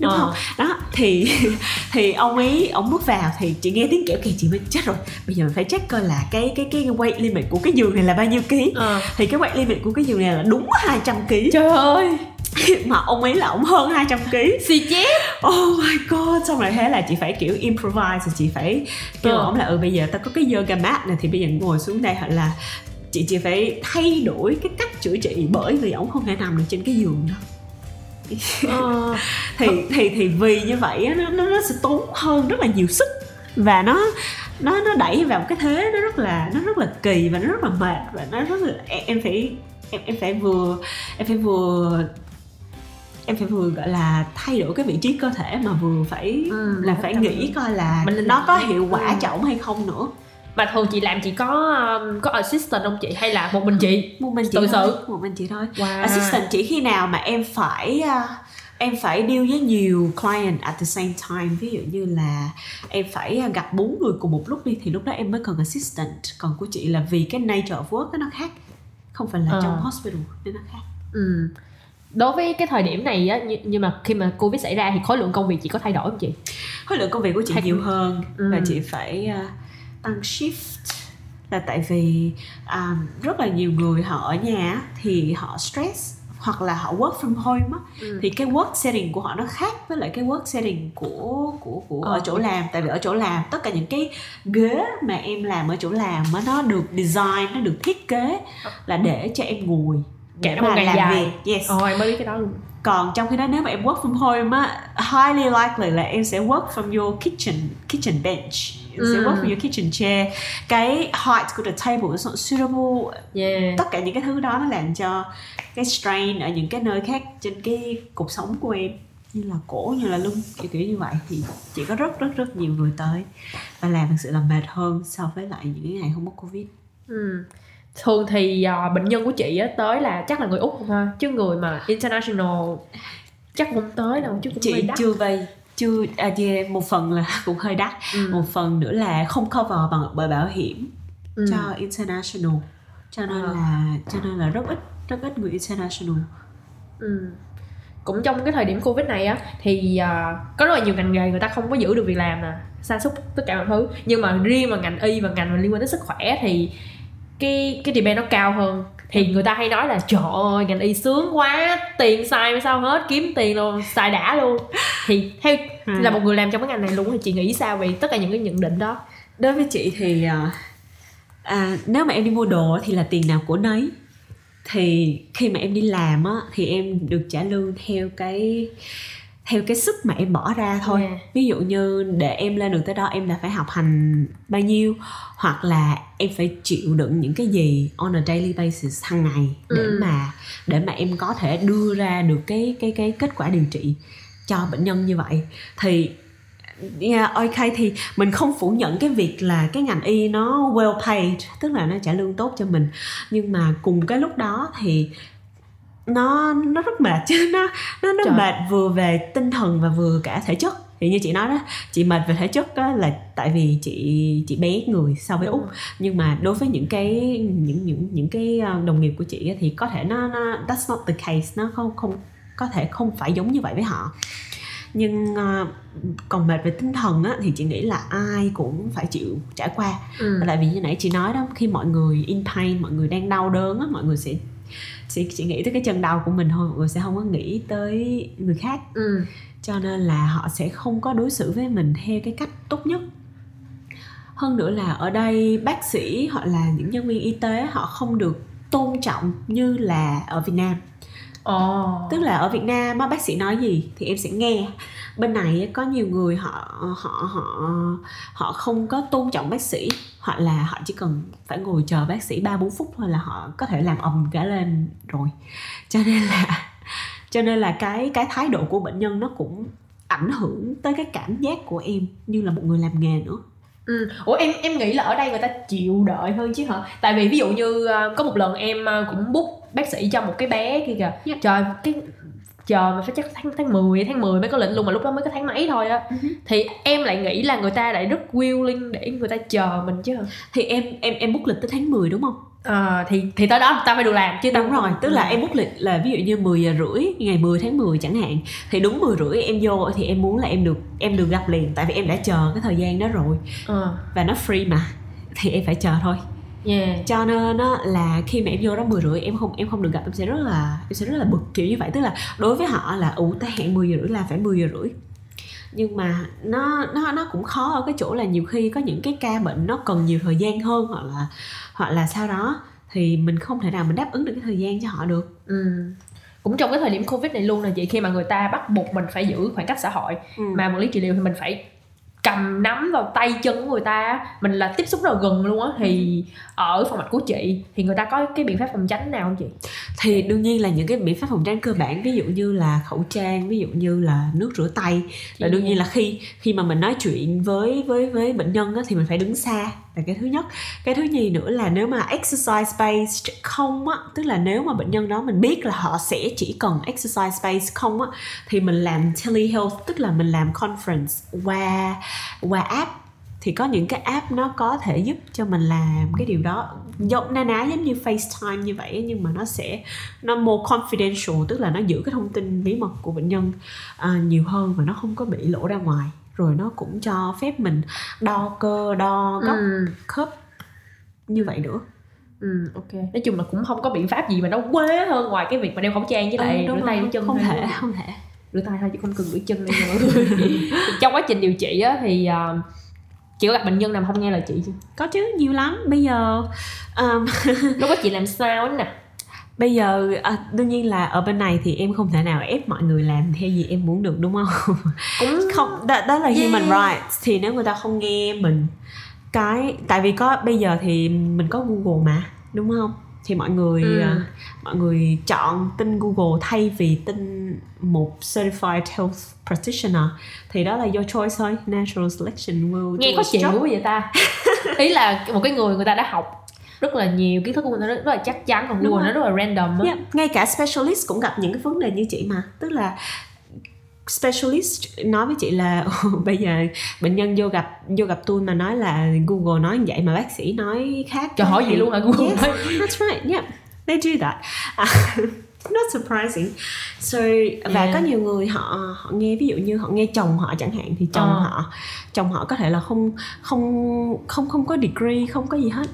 đúng không? Đó thì thì ông ấy ông bước vào thì chị nghe tiếng kẹo kẹt chị mới chết rồi. Bây giờ mình phải check coi là cái cái cái weight limit của cái giường này là bao nhiêu ký. Ờ. thì cái weight limit của cái giường này là đúng 200 kg trời ơi. Mà ông ấy là ông hơn 200 kg xì chết. Oh my god xong rồi thế là chị phải kiểu improvise chị phải kêu Ờ. ông là ừ bây giờ tao có cái yoga mat này thì bây giờ ngồi xuống đây hoặc là chị chỉ phải thay đổi cái cách chữa trị bởi vì ông không thể nằm được trên cái giường đó ờ. thì thì thì vì như vậy nó nó nó sẽ tốn hơn rất là nhiều sức. Và nó nó nó đẩy vào một cái thế nó rất là nó rất là kỳ và nó rất là mệt. Và nó rất là em, em phải em em phải vừa em phải vừa em phải vừa gọi là thay đổi cái vị trí cơ thể mà vừa phải Ừ, là phải nghĩ coi là Mình- nó có hiệu quả Ừ. cho ổng hay không nữa mà thường chị làm chị có um, có assistant không chị hay là một mình chị một mình chị Tự thôi sự. một mình chị thôi wow. assistant chỉ khi nào mà em phải à, em phải deal với nhiều client at the same time ví dụ như là em phải à, gặp bốn người cùng một lúc đi thì lúc đó em mới cần assistant còn của chị là vì cái nature of work nó khác không phải là Ờ. trong hospital nên nó khác ừ. đối với cái thời điểm này á như, nhưng mà khi mà covid xảy ra thì khối lượng công việc chị có thay đổi không chị khối lượng công việc của chị Hay- nhiều hơn Ừ. và chị phải à, tăng shift là tại vì à, rất là nhiều người họ ở nhà thì họ stress hoặc là họ work from home á, Ừ. thì cái work setting của họ nó khác với lại cái work setting của của của Ờ. ở chỗ làm tại vì ở chỗ làm tất cả những cái ghế mà em làm ở chỗ làm á nó được design nó được thiết kế là để cho em ngồi để Cả một mà ngày làm dài. việc yes Ồ em mới biết cái đó luôn còn trong khi đó nếu mà em work from home á highly likely là em sẽ work from your kitchen kitchen bench sẽ Ừ. work from your kitchen chair. Cái height của the table is not suitable. Yeah. tất cả những cái thứ đó nó làm cho cái strain ở những cái nơi khác trên cái cuộc sống của em như là cổ như là lưng kiểu kiểu như vậy. Thì chỉ có rất rất rất nhiều người tới và làm thực sự là mệt hơn so với lại những ngày không có covid. Ừ. thường thì à, bệnh nhân của chị á tới là chắc là người úc không ha? Chứ người mà international chắc không tới đâu chứ cũng chị chưa vay chưa à, yeah, một phần là cũng hơi đắt ừ. một phần nữa là không cover bằng bởi bảo hiểm Ừ. cho international cho nên À. là cho nên là rất ít rất ít người international Ừ. cũng trong cái thời điểm covid này á thì à, có rất là nhiều ngành nghề người ta không có giữ được việc làm nè sa sút tất cả mọi thứ nhưng mà riêng mà ngành y và ngành liên quan đến sức khỏe thì cái cái demand nó cao hơn thì người ta hay nói là trời ơi ngành y sướng quá tiền xài mà sao hết kiếm tiền luôn xài đã luôn. Thì theo Ừ. là một người làm trong cái ngành này luôn thì chị nghĩ sao về tất cả những cái nhận định đó? Đối với chị thì à, à, nếu mà em đi mua đồ thì là tiền nào của nấy. Thì khi mà em đi làm á thì em được trả lương theo cái theo cái sức mà em bỏ ra thôi Yeah. ví dụ như để em lên được tới đó em đã phải học hành bao nhiêu hoặc là em phải chịu đựng những cái gì on a daily basis hàng ngày để Ừ. mà để mà em có thể đưa ra được cái cái cái kết quả điều trị cho bệnh nhân như vậy thì yeah, ok thì mình không phủ nhận cái việc là cái ngành y nó well paid tức là nó trả lương tốt cho mình nhưng mà cùng cái lúc đó thì nó nó rất mệt chứ nó nó nó Trời. mệt vừa về tinh thần và vừa cả thể chất. Thì như chị nói đó chị mệt về thể chất đó là tại vì chị chị bé người so với úc nhưng mà đối với những cái những những những cái ờ, đồng nghiệp của chị thì có thể nó nó that's not the case. Nó không không có thể không phải giống như vậy với họ. Nhưng ờ, còn mệt về tinh thần á, thì chị nghĩ là ai cũng phải chịu trải qua. Ừ. tại vì như nãy chị nói đó khi mọi người in pain mọi người đang đau đớn á, mọi người sẽ sẽ chỉ nghĩ tới cái chân đau của mình thôi mọi người sẽ không có nghĩ tới người khác. Ừ. cho nên là họ sẽ không có đối xử với mình theo cái cách tốt nhất. Hơn nữa là ở đây bác sĩ hoặc là những nhân viên y tế họ không được tôn trọng như là ở Việt Nam Ồ. tức là ở Việt Nam á, bác sĩ nói gì thì em sẽ nghe bên này có nhiều người họ họ họ họ không có tôn trọng bác sĩ hoặc là họ chỉ cần phải ngồi chờ bác sĩ ba bốn phút thôi là họ có thể làm ầm cả lên rồi cho nên là cho nên là cái cái thái độ của bệnh nhân nó cũng ảnh hưởng tới cái cảm giác của em như là một người làm nghề nữa Ừ. Ủa em em nghĩ là ở đây người ta chịu đợi hơn chứ hả? Tại vì ví dụ như ờ, có một lần em ờ, cũng book bác sĩ cho một cái bé kia kìa. Yeah. Trời cái chờ mà phải chắc tháng tháng 10 tháng 10 mới có lịch luôn mà lúc đó mới có tháng mấy thôi á. Hứ. Thì em lại nghĩ là người ta lại rất willing để người ta chờ mình chứ. thì em em em book lịch tới tháng 10 đúng không À, thì thì tới đó ta phải được làm chứ tao Đúng rồi, tức là em book lịch là ví dụ như 10 giờ rưỡi ngày 10 tháng 10 chẳng hạn thì đúng 10 rưỡi em vô thì em muốn là em được em được gặp liền tại vì em đã chờ cái thời gian đó rồi Ờ, và nó free mà thì em phải chờ thôi yeah. cho nên á, là khi mà em vô đó 10 rưỡi em không em không được gặp em sẽ rất là em sẽ rất là bực kiểu như vậy tức là đối với họ là ủ ta hẹn 10 giờ rưỡi là phải 10 giờ rưỡi nhưng mà nó nó nó cũng khó ở cái chỗ là nhiều khi có những cái ca bệnh nó cần nhiều thời gian hơn hoặc là hoặc là sau đó thì mình không thể nào mình đáp ứng được cái thời gian cho họ được Ừ. Cũng trong cái thời điểm Covid này luôn là chị khi mà người ta bắt buộc mình phải giữ khoảng cách xã hội Ừ. mà vật lý trị liệu thì mình phải cầm nắm vào tay chân của người ta mình là tiếp xúc rất là gần luôn á thì ở phòng mạch của chị thì người ta có cái biện pháp phòng tránh nào không chị? Thì đương nhiên là những cái biện pháp phòng tránh cơ bản ví dụ như là khẩu trang ví dụ như là nước rửa tay là đương nhiên là khi khi mà mình nói chuyện với với với bệnh nhân á, thì mình phải đứng xa là cái thứ nhất cái thứ nhì nữa là nếu mà exercise based không á tức là nếu mà bệnh nhân đó mình biết là họ sẽ chỉ cần exercise based không á thì mình làm telehealth tức là mình làm conference qua qua app. Thì có những cái app nó có thể giúp cho mình làm cái điều đó. Giống na ná giống như FaceTime như vậy nhưng mà nó sẽ nó more confidential tức là nó giữ cái thông tin bí mật của bệnh nhân uh, nhiều hơn và nó không có bị lộ ra ngoài rồi nó cũng cho phép mình đo cơ đo góc ừ. khớp như vậy nữa. Ừ ok. Nói chung là cũng không có biện pháp gì mà nó quá hơn ngoài cái việc mà đeo khẩu trang với lại Ừ, rửa tay rửa chân không thể đúng không? thể. Rửa tay thôi chứ không cần rửa chân nha mọi người. Trong quá trình điều trị á thì uh, chị có gặp bệnh nhân nào không nghe lời chị chưa? Có chứ nhiều lắm. Bây giờ um, lúc đó chị làm sao ấy nè bây giờ à, đương nhiên là ở bên này thì em không thể nào ép mọi người làm theo gì em muốn được đúng không? Cũng không đó, đó là Yeah. human rights. Thì nếu người ta không nghe mình cái tại vì có bây giờ thì mình có google mà đúng không? Thì mọi người Ừ. à, mọi người chọn tin google thay vì tin một certified health practitioner thì đó là your choice thôi natural selection will nghe its chịu vậy ta. Ý là một cái người người ta đã học rất là nhiều kiến thức của người ta rất, là chắc chắn còn Google nó rất là random Yeah, ngay cả specialist cũng gặp những cái vấn đề như chị mà tức là specialist nói với chị là "Ồ, bây giờ bệnh nhân vô gặp vô gặp tôi mà nói là Google nói như vậy mà bác sĩ nói khác Trời hỏi vậy luôn hả Google yes, nói? that's right yeah they do that À, not surprising so và Yeah. có nhiều người họ họ nghe ví dụ như họ nghe chồng họ chẳng hạn thì chồng Ờ. họ chồng họ có thể là không không không không có degree không có gì hết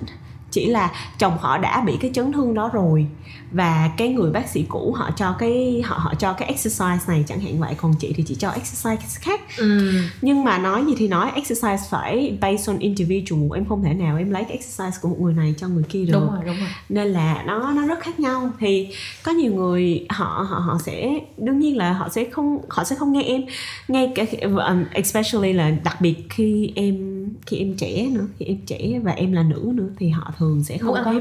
chỉ là chồng họ đã bị cái chấn thương đó rồi. Và cái người bác sĩ cũ họ cho cái họ họ cho cái exercise này chẳng hạn vậy còn chị thì chỉ cho exercise khác. Ừ. nhưng mà nói gì thì nói exercise phải based on individual em không thể nào em lấy cái exercise của một người này cho người kia được. Đúng rồi đúng rồi. Nên là nó nó rất khác nhau. Thì có nhiều người họ họ họ sẽ đương nhiên là họ sẽ không họ sẽ không nghe em. Ngay cả um, especially là đặc biệt khi em khi em trẻ nữa khi em trẻ và em là nữ nữa thì họ thường sẽ không có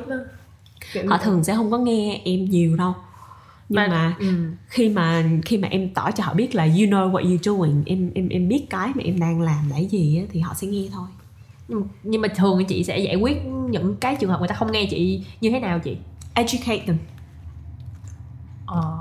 họ thường sẽ không có nghe em nhiều đâu. Nhưng Mà- mà ừ. khi mà khi mà em tỏ cho họ biết là you know what you're doing em em em biết cái mà em đang làm là gì á, thì họ sẽ nghe thôi. Ừ, nhưng mà thường chị sẽ giải quyết những cái trường hợp người ta không nghe chị như thế nào chị? Educate them ờ.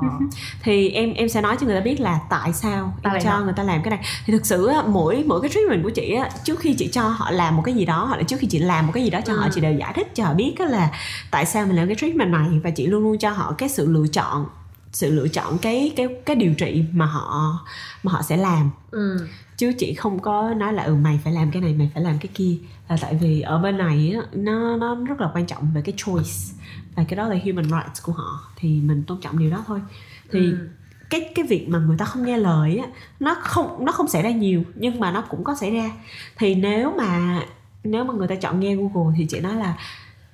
thì em em sẽ nói cho người ta biết là tại sao Tại em cho nó. người ta làm cái này thì thực sự á, mỗi mỗi cái treatment của chị á trước khi chị cho họ làm một cái gì đó hoặc là trước khi chị làm một cái gì đó cho họ Ừ. chị đều giải thích cho họ biết á là tại sao mình làm cái treatment này và chị luôn luôn cho họ cái sự lựa chọn sự lựa chọn cái cái cái điều trị mà họ mà họ sẽ làm ừ. chứ chị không có nói là ừ mày phải làm cái này mày phải làm cái kia là tại vì ở bên này á, nó nó rất là quan trọng về cái choice và cái đó là human rights của họ thì mình tôn trọng điều đó thôi. Thì Ừ. cái cái việc mà người ta không nghe lời á nó không nó không xảy ra nhiều nhưng mà nó cũng có xảy ra. Thì nếu mà nếu mà người ta chọn nghe Google thì chị nói là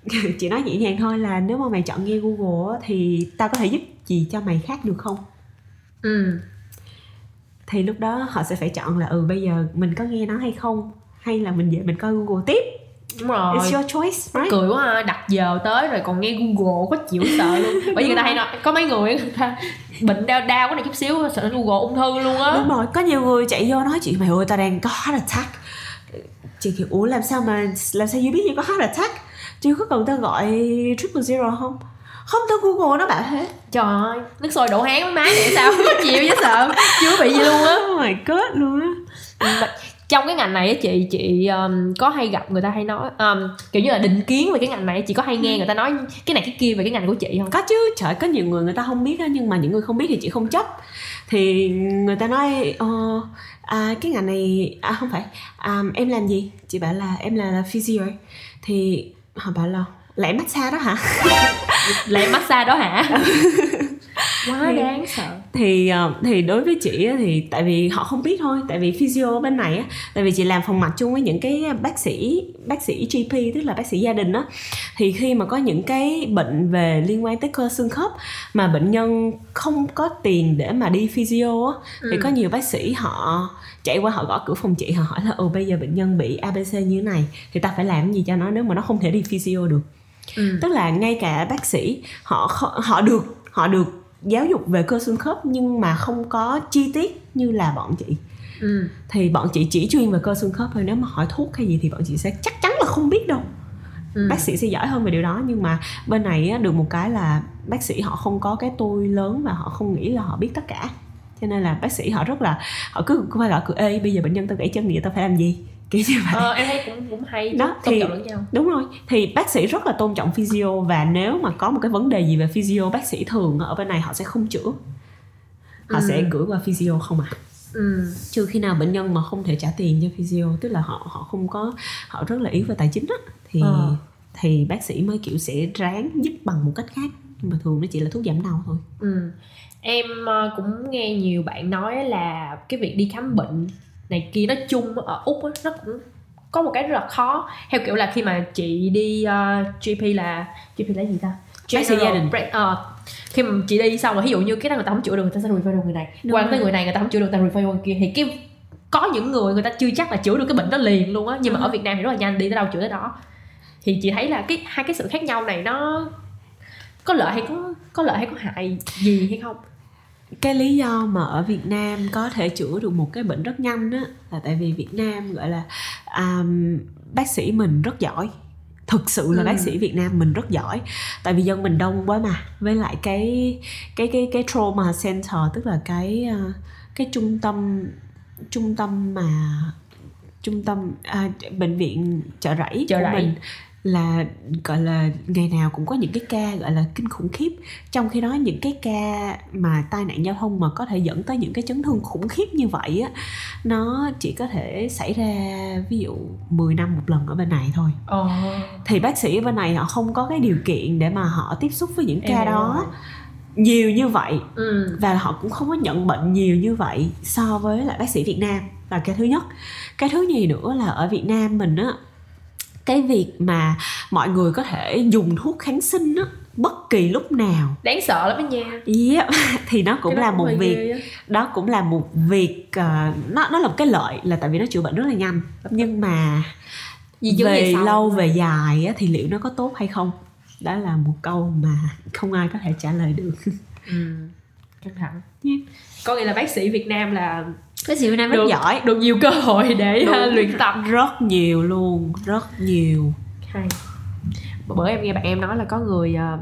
chị nói nhẹ nhàng thôi là nếu mà mày chọn nghe Google thì tao có thể giúp gì cho mày khác được không? Ừ. thì lúc đó họ sẽ phải chọn là ừ bây giờ mình có nghe nó hay không? Hay là mình về mình coi Google tiếp đúng rồi. It's your choice right? cười quá ha đặt giờ tới rồi còn nghe google có chịu sợ luôn. Bởi vì người ta hay nói có mấy người người ta bệnh đau đau cái này chút xíu sợ đến google ung thư luôn á. Đúng rồi có nhiều người chạy vô nói chị mày ơi tao đang có heart attack. Chị kiểu ủa làm sao mà làm sao you biết you có heart attack? Chị có cần tao gọi triple zero không? Không tao google nó bảo thế trời ơi nước sôi đổ háng với má vậy sao? Chịu chứ sợ chưa bị gì luôn á. Oh my god luôn á trong cái ngành này á chị chị um, có hay gặp người ta hay nói um, kiểu như là định kiến về cái ngành này chị có hay nghe người ta nói cái này cái kia về cái ngành của chị không? Có chứ trời có nhiều người người ta không biết á nhưng mà những người không biết thì chị không chấp. Thì người ta nói ờ, à, cái ngành này à không phải à, em làm gì? Chị bảo là em là, là physio. Thì họ bảo là là em massage đó hả? Lại massage đó hả quá Thì- đáng sợ thì ờ, thì đối với chị thì tại vì họ không biết thôi tại vì physio bên này á tại vì chị làm phòng mạch chung với những cái bác sĩ bác sĩ GP tức là bác sĩ gia đình á thì khi mà có những cái bệnh về liên quan tới cơ xương khớp mà bệnh nhân không có tiền để mà đi physio á thì Ừ. có nhiều bác sĩ họ chạy qua họ gõ cửa phòng chị họ hỏi là ồ bây giờ bệnh nhân bị ABC như thế này thì ta phải làm gì cho nó nếu mà nó không thể đi physio được ừ. tức là ngay cả bác sĩ họ họ được họ được giáo dục về cơ xương khớp nhưng mà không có chi tiết như là bọn chị Ừ. thì bọn chị chỉ chuyên về cơ xương khớp thôi nếu mà hỏi thuốc hay gì thì bọn chị sẽ chắc chắn là không biết đâu Ừ. bác sĩ sẽ giỏi hơn về điều đó nhưng mà bên này được một cái là bác sĩ họ không có cái tôi lớn và họ không nghĩ là họ biết tất cả cho nên là bác sĩ họ rất là họ cứ cứ phải gọi cửa ê bây giờ bệnh nhân tao gãy chân vậy tao phải làm gì kiểu như vậy ờ, em thấy cũng cũng hay Đó, tôn thì- trọng lẫn nhau đúng rồi thì bác sĩ rất là tôn trọng physio và nếu mà có một cái vấn đề gì về physio bác sĩ thường ở bên này họ sẽ không chữa họ Ừ. sẽ gửi qua physio không à ừ. trừ khi nào bệnh nhân mà không thể trả tiền cho physio tức là họ họ không có họ rất là yếu về tài chính á thì Ờ. thì bác sĩ mới kiểu sẽ ráng giúp bằng một cách khác nhưng mà thường nó chỉ là thuốc giảm đau thôi Ừ. Em ờ, cũng nghe nhiều bạn nói là cái việc đi khám bệnh này kia nói chung ở Úc á, nó cũng có một cái rất là khó theo kiểu là khi mà chị đi ờ, GP là GP là gì ta Bác sĩ gia đình. Ờ, khi mà chị đi xong rồi ví dụ như cái đó người ta không chữa được người ta sẽ refer người này Đúng qua rồi. tới người này người ta không chữa được người ta refer người kia thì cái có những người người ta chưa chắc là chữa được cái bệnh đó liền luôn á nhưng mà Ừ. ở Việt Nam thì rất là nhanh đi tới đâu chữa tới đó thì chị thấy là cái hai cái sự khác nhau này nó có lợi hay có có lợi hay có hại gì hay không cái lý do mà ở Việt Nam có thể chữa được một cái bệnh rất nhanh á là tại vì Việt Nam gọi là um, bác sĩ mình rất giỏi thực sự là Ừ. bác sĩ Việt Nam mình rất giỏi tại vì dân mình đông quá mà với lại cái cái cái cái trauma center tức là cái uh, cái trung tâm trung tâm mà trung tâm à, bệnh viện chợ rẫy Chợ của rẫy. mình là gọi là ngày nào cũng có những cái ca gọi là kinh khủng khiếp trong khi đó những cái ca mà tai nạn giao thông mà có thể dẫn tới những cái chấn thương khủng khiếp như vậy á nó chỉ có thể xảy ra ví dụ 10 năm một lần ở bên này thôi Ồ. thì bác sĩ ở bên này họ không có cái điều kiện để mà họ tiếp xúc với những ca hiểu đó rồi. nhiều như vậy Ừ. và họ cũng không có nhận bệnh nhiều như vậy so với lại bác sĩ Việt Nam là cái thứ nhất cái thứ nhì nữa là ở Việt Nam mình á cái việc mà mọi người có thể dùng thuốc kháng sinh á bất kỳ lúc nào Đáng sợ lắm đó nha. yep. thì nó cũng Cái đó là một việc ghê đó cũng là một việc ờ, nó nó là một cái lợi là tại vì nó chữa bệnh rất là nhanh nhưng mà chứng về lâu về dài á, thì liệu nó có tốt hay không đó là một câu mà không ai có thể trả lời được Ừ. Căng thẳng. Yeah. Có nghĩa là bác sĩ Việt Nam là bác sĩ Việt Nam rất được, giỏi. được nhiều cơ hội để Đúng. uh, luyện tập. rất nhiều luôn rất nhiều. Hay. Bởi em nghe bạn em nói là có người uh,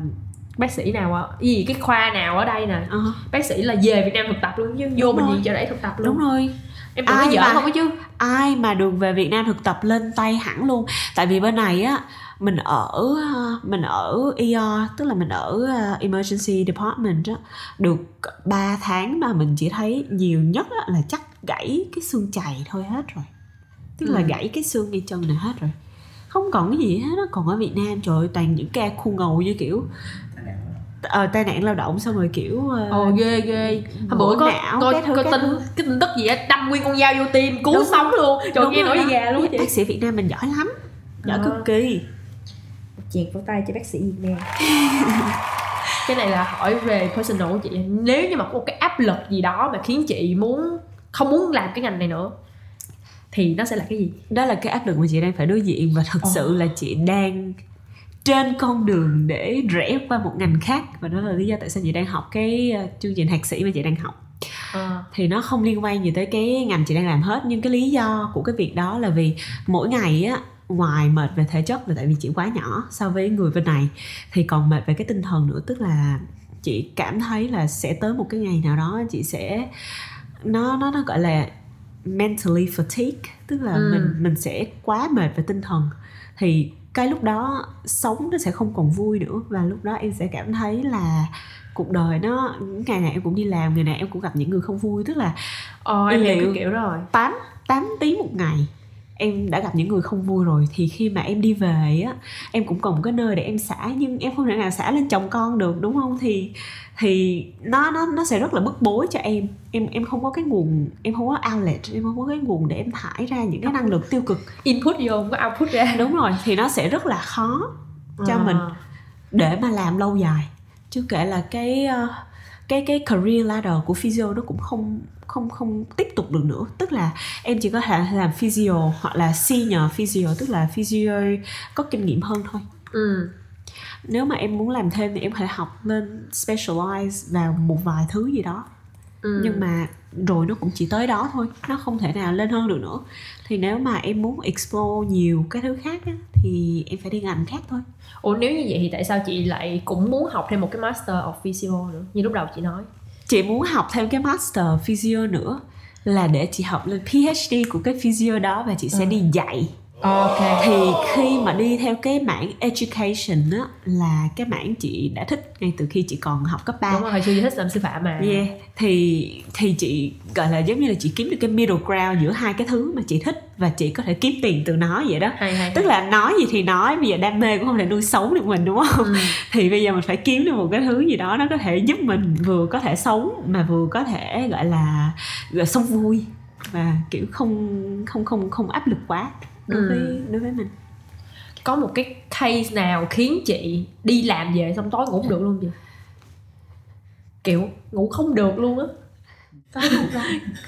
bác sĩ nào ở gì cái khoa nào ở đây nè Ờ, bác sĩ là về Việt Nam thực tập luôn chứ vô Đúng bệnh viện cho để thực tập luôn. Đúng rồi. Em tưởng Ai giỡn mà- không có chứ. ai mà được về Việt Nam thực tập lên tay hẳn luôn. Tại vì bên này á mình ở ờ, mình ở ER tức là mình ở ờ, emergency department á được 3 tháng mà mình chỉ thấy nhiều nhất là chắc gãy cái xương chày thôi hết rồi. Tức là Ừ. gãy cái xương ngay chân này hết rồi. Không còn cái gì hết á còn ở Việt Nam trời ơi toàn những ca khu ngầu như kiểu ờ, tai nạn lao động xong rồi kiểu ờ, ồ ghê ghê. Hôm bữa có não, coi coi tin cái tin tức gì á đâm nguyên con dao vô tim cứu Đúng sống luôn. Trời nghe nổi đó. gà luôn chị. Bác sĩ Việt Nam mình giỏi lắm giỏi cực kỳ chèn vào tay cho bác sĩ Việt Nam cái này là hỏi về personal của chị. Nếu như mà có một cái áp lực gì đó mà khiến chị muốn không muốn làm cái ngành này nữa thì nó sẽ là cái gì? Đó là cái áp lực mà chị đang phải đối diện và thật Ồ. sự là chị đang trên con đường để rẽ qua một ngành khác và đó là lý do tại sao chị đang học cái ờ, chương trình thạc sĩ mà chị đang học. Ờ, thì nó không liên quan gì tới cái ngành chị đang làm hết nhưng cái lý do của cái việc đó là vì mỗi ngày á ngoài mệt về thể chất là tại vì chị quá nhỏ so với người bên này thì còn mệt về cái tinh thần nữa. Tức là chị cảm thấy là sẽ tới một cái ngày nào đó chị sẽ nó nó nó gọi là mentally fatigue tức là Ừ. mình mình sẽ quá mệt về tinh thần. Thì cái lúc đó sống nó sẽ không còn vui nữa và lúc đó em sẽ cảm thấy là cuộc đời nó ngày nào em cũng đi làm ngày nào em cũng gặp những người không vui. Tức là ờ em hiểu kiểu rồi. 8 8 tiếng một ngày em đã gặp những người không vui rồi thì khi mà em đi về á em cũng cần một cái nơi để em xả nhưng em không thể nào xả lên chồng con được đúng không? Thì thì nó nó nó sẽ rất là bức bối cho em. Em em không có cái nguồn em không có outlet em không có cái nguồn để em thải ra những cái năng lượng tiêu cực. Input vô không có output ra. Đúng rồi thì nó sẽ rất là khó cho Ờ. mình để mà làm lâu dài. Chứ kể là cái ờ, cái cái career ladder của physio nó cũng không không không tiếp tục được nữa. Tức là em chỉ có thể làm physio hoặc là senior physio tức là physio có kinh nghiệm hơn thôi. Ừ. Nếu mà em muốn làm thêm thì em có thể học lên specialize vào một vài thứ gì đó. Ừ. nhưng mà rồi nó cũng chỉ tới đó thôi nó không thể nào lên hơn được nữa. Thì nếu mà em muốn explore nhiều cái thứ khác á, thì em phải đi ngành khác thôi. Ủa nếu như vậy thì tại sao chị lại cũng muốn học thêm một cái master of physio nữa? Như lúc đầu chị nói chị muốn học thêm cái master physio nữa là để chị học lên PhD của cái physio đó và chị sẽ Ừ. đi dạy ok thì khi mà đi theo cái mảng education á là cái mảng chị đã thích ngay từ khi chị còn học cấp 3 đúng rồi hồi xưa chị thích làm sư phạm mà Yeah, thì thì chị gọi là giống như là chị kiếm được cái middle ground giữa hai cái thứ mà chị thích và chị có thể kiếm tiền từ nó vậy đó. hay hay Tức là nói gì thì nói, bây giờ đam mê cũng không thể nuôi sống được mình đúng không? ừ. Thì bây giờ mình phải kiếm được một cái thứ gì đó nó có thể giúp mình vừa có thể sống mà vừa có thể gọi là gọi là sống vui và kiểu không không không không áp lực quá đối Ừ. với đối với mình. có một cái case nào khiến chị đi làm về xong tối ngủ không được luôn chị kiểu ngủ không được luôn á Có có.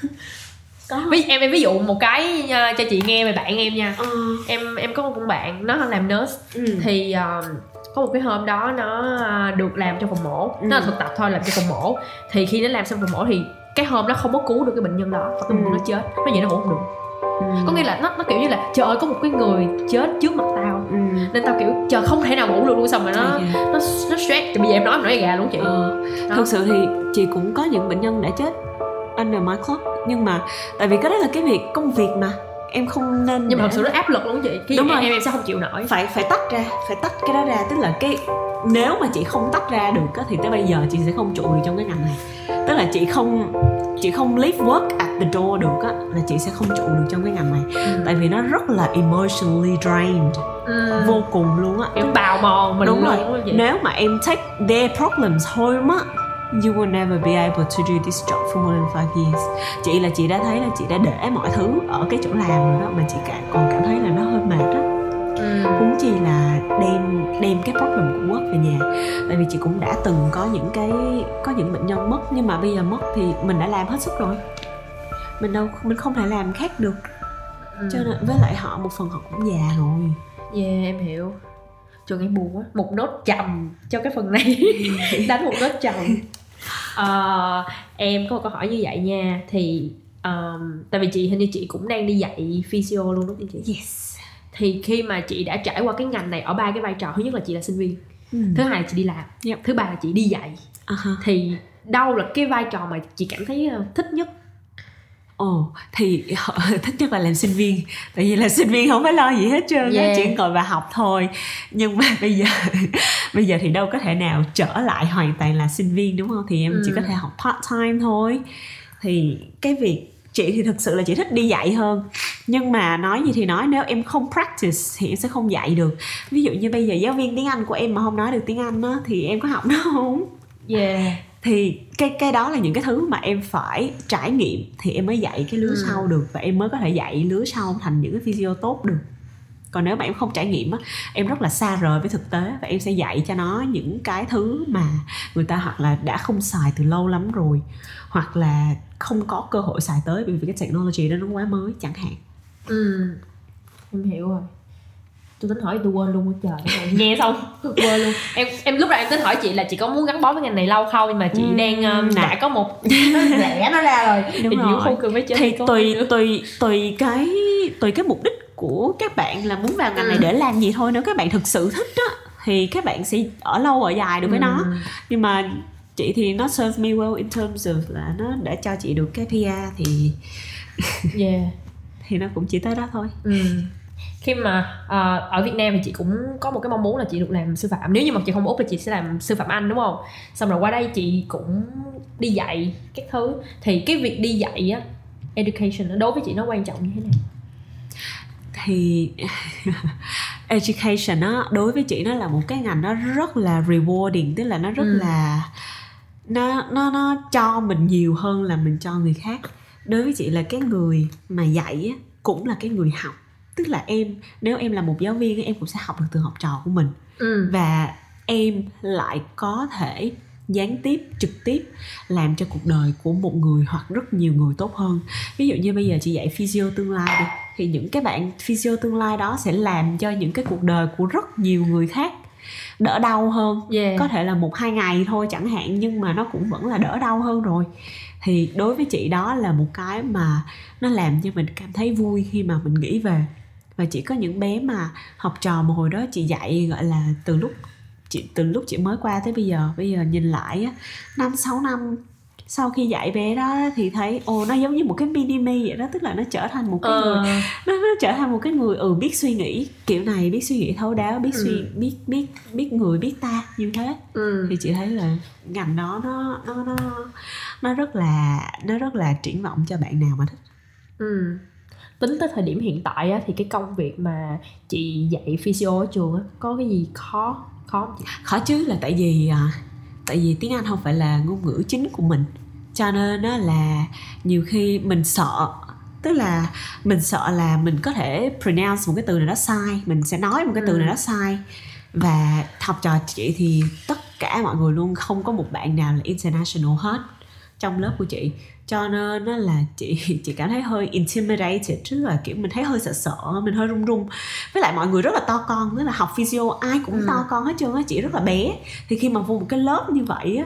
có. ví em em ví dụ một cái nha, cho chị nghe về bạn em nha Ờ, em em có một con bạn nó làm nurse ừ. thì um, có một cái hôm đó nó uh, được làm trong phòng mổ Ừ. nó là thực tập thôi làm trong phòng mổ thì khi nó làm xong phòng mổ thì cái hôm đó không có cứu được cái bệnh nhân đó và cái bệnh nhân Ừ. nó chết nó vậy nó ngủ không được Ừ. có nghĩa là nó nó kiểu như là trời ơi có một cái người chết trước mặt tao. Ừ. nên tao kiểu chờ không thể nào ngủ được luôn xong rồi nó nó nó stress. Thì bây giờ em nói em nói gà luôn chị. Ờ, Đó. thực sự thì chị cũng có những bệnh nhân đã chết under my clock nhưng mà tại vì cái đó là cái việc công việc mà. Em không nên nhưng mà thật sự nó áp lực luôn chị. Cái Đúng rồi. em em sẽ không chịu nổi. Phải phải tách ra phải tách cái đó ra. Tức là cái nếu mà chị không tách ra được á, thì tới bây giờ chị sẽ không trụ được trong cái ngành này. Tức là chị không chị không leave work door được á là chị sẽ không trụ được trong cái ngành này. Ừ. tại vì nó rất là emotionally drained. Ừ. vô cùng luôn á. Kiểu bào mòn mình đúng luôn rồi nếu mà em take their problems home á you will never be able to do this job for more than five years. Chị là chị đã thấy là chị đã để mọi thứ ở cái chỗ làm rồi đó mà chị cả còn cảm thấy là nó hơi mệt á. Ừ. huống chi là đem đem cái problem của work về nhà. Tại vì chị cũng đã từng có những cái có những bệnh nhân mất nhưng mà bây giờ mất thì mình đã làm hết sức rồi mình đâu mình không thể làm khác được. Ừ. cho nên với lại họ một phần họ cũng già rồi. Yeah em hiểu. Trường em buồn quá. Một nốt trầm cho cái phần này. Đánh một nốt trầm Ờ, Em có một câu hỏi như vậy nha. Thì um, Tại vì chị hình như chị cũng đang đi dạy physio luôn đúng không chị? Yes. Thì khi mà chị đã trải qua cái ngành này Ở ba cái vai trò Thứ nhất là chị là sinh viên ừ. Thứ hai là chị đi làm Yep. Thứ ba là chị đi dạy. Uh-huh. Thì đâu là cái vai trò mà chị cảm thấy ờ, thích nhất Ồ, thì họ thích nhất là làm sinh viên. Tại vì là sinh viên không phải lo gì hết trơn Yeah. Chỉ ngồi và học thôi. Nhưng mà bây giờ Bây giờ thì đâu có thể nào trở lại hoàn toàn là sinh viên đúng không? Thì em Ừ. chỉ có thể học part time thôi. Thì cái việc chị thì thực sự là chị thích đi dạy hơn. Nhưng mà nói gì thì nói nếu em không practice thì em sẽ không dạy được. Ví dụ như bây giờ giáo viên tiếng anh của em mà không nói được tiếng anh á thì em có học nó không? Yeah thì cái cái đó là những cái thứ mà em phải trải nghiệm thì em mới dạy cái lứa Ừ. sau được và em mới có thể dạy lứa sau thành những cái physio tốt được. Còn nếu mà em không trải nghiệm á em rất là xa rời với thực tế và em sẽ dạy cho nó những cái thứ mà người ta hoặc là đã không xài từ lâu lắm rồi hoặc là không có cơ hội xài tới bởi vì cái technology đó nó quá mới chẳng hạn. Ừ Em hiểu rồi Tôi tính hỏi tôi quên luôn trời. Nghe xong. Quên luôn. Em em lúc này em tính hỏi chị là chị có muốn gắn bó với ngành này lâu không? Nhưng mà chị Ừm, đang um, đã có một Nó lẻ nó ra rồi. Đúng thì rồi. Không cần phải chơi thì tùy tùy tùy cái tùy cái mục đích của các bạn là muốn vào ngành này Ừ. để làm gì thôi. Nếu các bạn thực sự thích á thì các bạn sẽ ở lâu ở dài được với nó. Ừ. nhưng mà chị thì nó serve me well in terms of là nó đã cho chị được cái PR thì Yeah. thì nó cũng chỉ tới đó thôi. Ừ. khi mà ờ, ở Việt Nam thì chị cũng có một cái mong muốn là chị được làm sư phạm. Nếu như mà chị không út thì chị sẽ làm sư phạm Anh đúng không? Xong rồi qua đây chị cũng đi dạy các thứ. Thì cái việc đi dạy á education đối với chị nó quan trọng như thế nào? Thì education á đối với chị nó là một cái ngành nó rất là rewarding tức là nó rất Ừ. là nó nó nó cho mình nhiều hơn là mình cho người khác. Đối với chị là cái người mà dạy á cũng là cái người học tức là em nếu em là một giáo viên em cũng sẽ học được từ học trò của mình. Ừ. và em lại có thể gián tiếp trực tiếp làm cho cuộc đời của một người hoặc rất nhiều người tốt hơn. Ví dụ như bây giờ chị dạy physio tương lai đi thì những cái bạn physio tương lai đó sẽ làm cho những cái cuộc đời của rất nhiều người khác đỡ đau hơn. Yeah. có thể là một hai ngày thôi chẳng hạn nhưng mà nó cũng vẫn là đỡ đau hơn rồi. Thì đối với chị đó là một cái mà nó làm cho mình cảm thấy vui khi mà mình nghĩ về và chỉ có những bé mà học trò mà hồi đó chị dạy gọi là từ lúc chị từ lúc chị mới qua tới bây giờ bây giờ nhìn lại á năm sáu năm sau khi dạy bé đó thì thấy ồ nó giống như một cái mini me vậy đó tức là nó trở thành một cái người Ờ, nó nó trở thành một cái người ừ biết suy nghĩ kiểu này biết suy nghĩ thấu đáo biết suy Ừ. biết biết biết người biết ta như thế ừ. thì chị thấy là ngành đó nó nó nó nó rất là nó rất là triển vọng cho bạn nào mà thích Ừ. tính tới thời điểm hiện tại á, thì cái công việc mà chị dạy physio ở trường á, có cái gì khó khó không chị? khó chứ là tại vì à, tại vì tiếng Anh không phải là ngôn ngữ chính của mình cho nên đó là nhiều khi mình sợ tức là mình sợ là mình có thể pronounce một cái từ nào đó sai mình sẽ nói một cái từ Ừ. nào đó sai và học trò chị thì tất cả mọi người luôn không có một bạn nào là international hết trong lớp của chị. Cho nên nó là chị chị cảm thấy hơi intimidated tức là kiểu mình thấy hơi sợ sợ mình hơi run run. Với lại mọi người rất là to con tức là học physio ai cũng Ừ. to con hết trơn á chị rất là bé. Thì khi mà vô một cái lớp như vậy á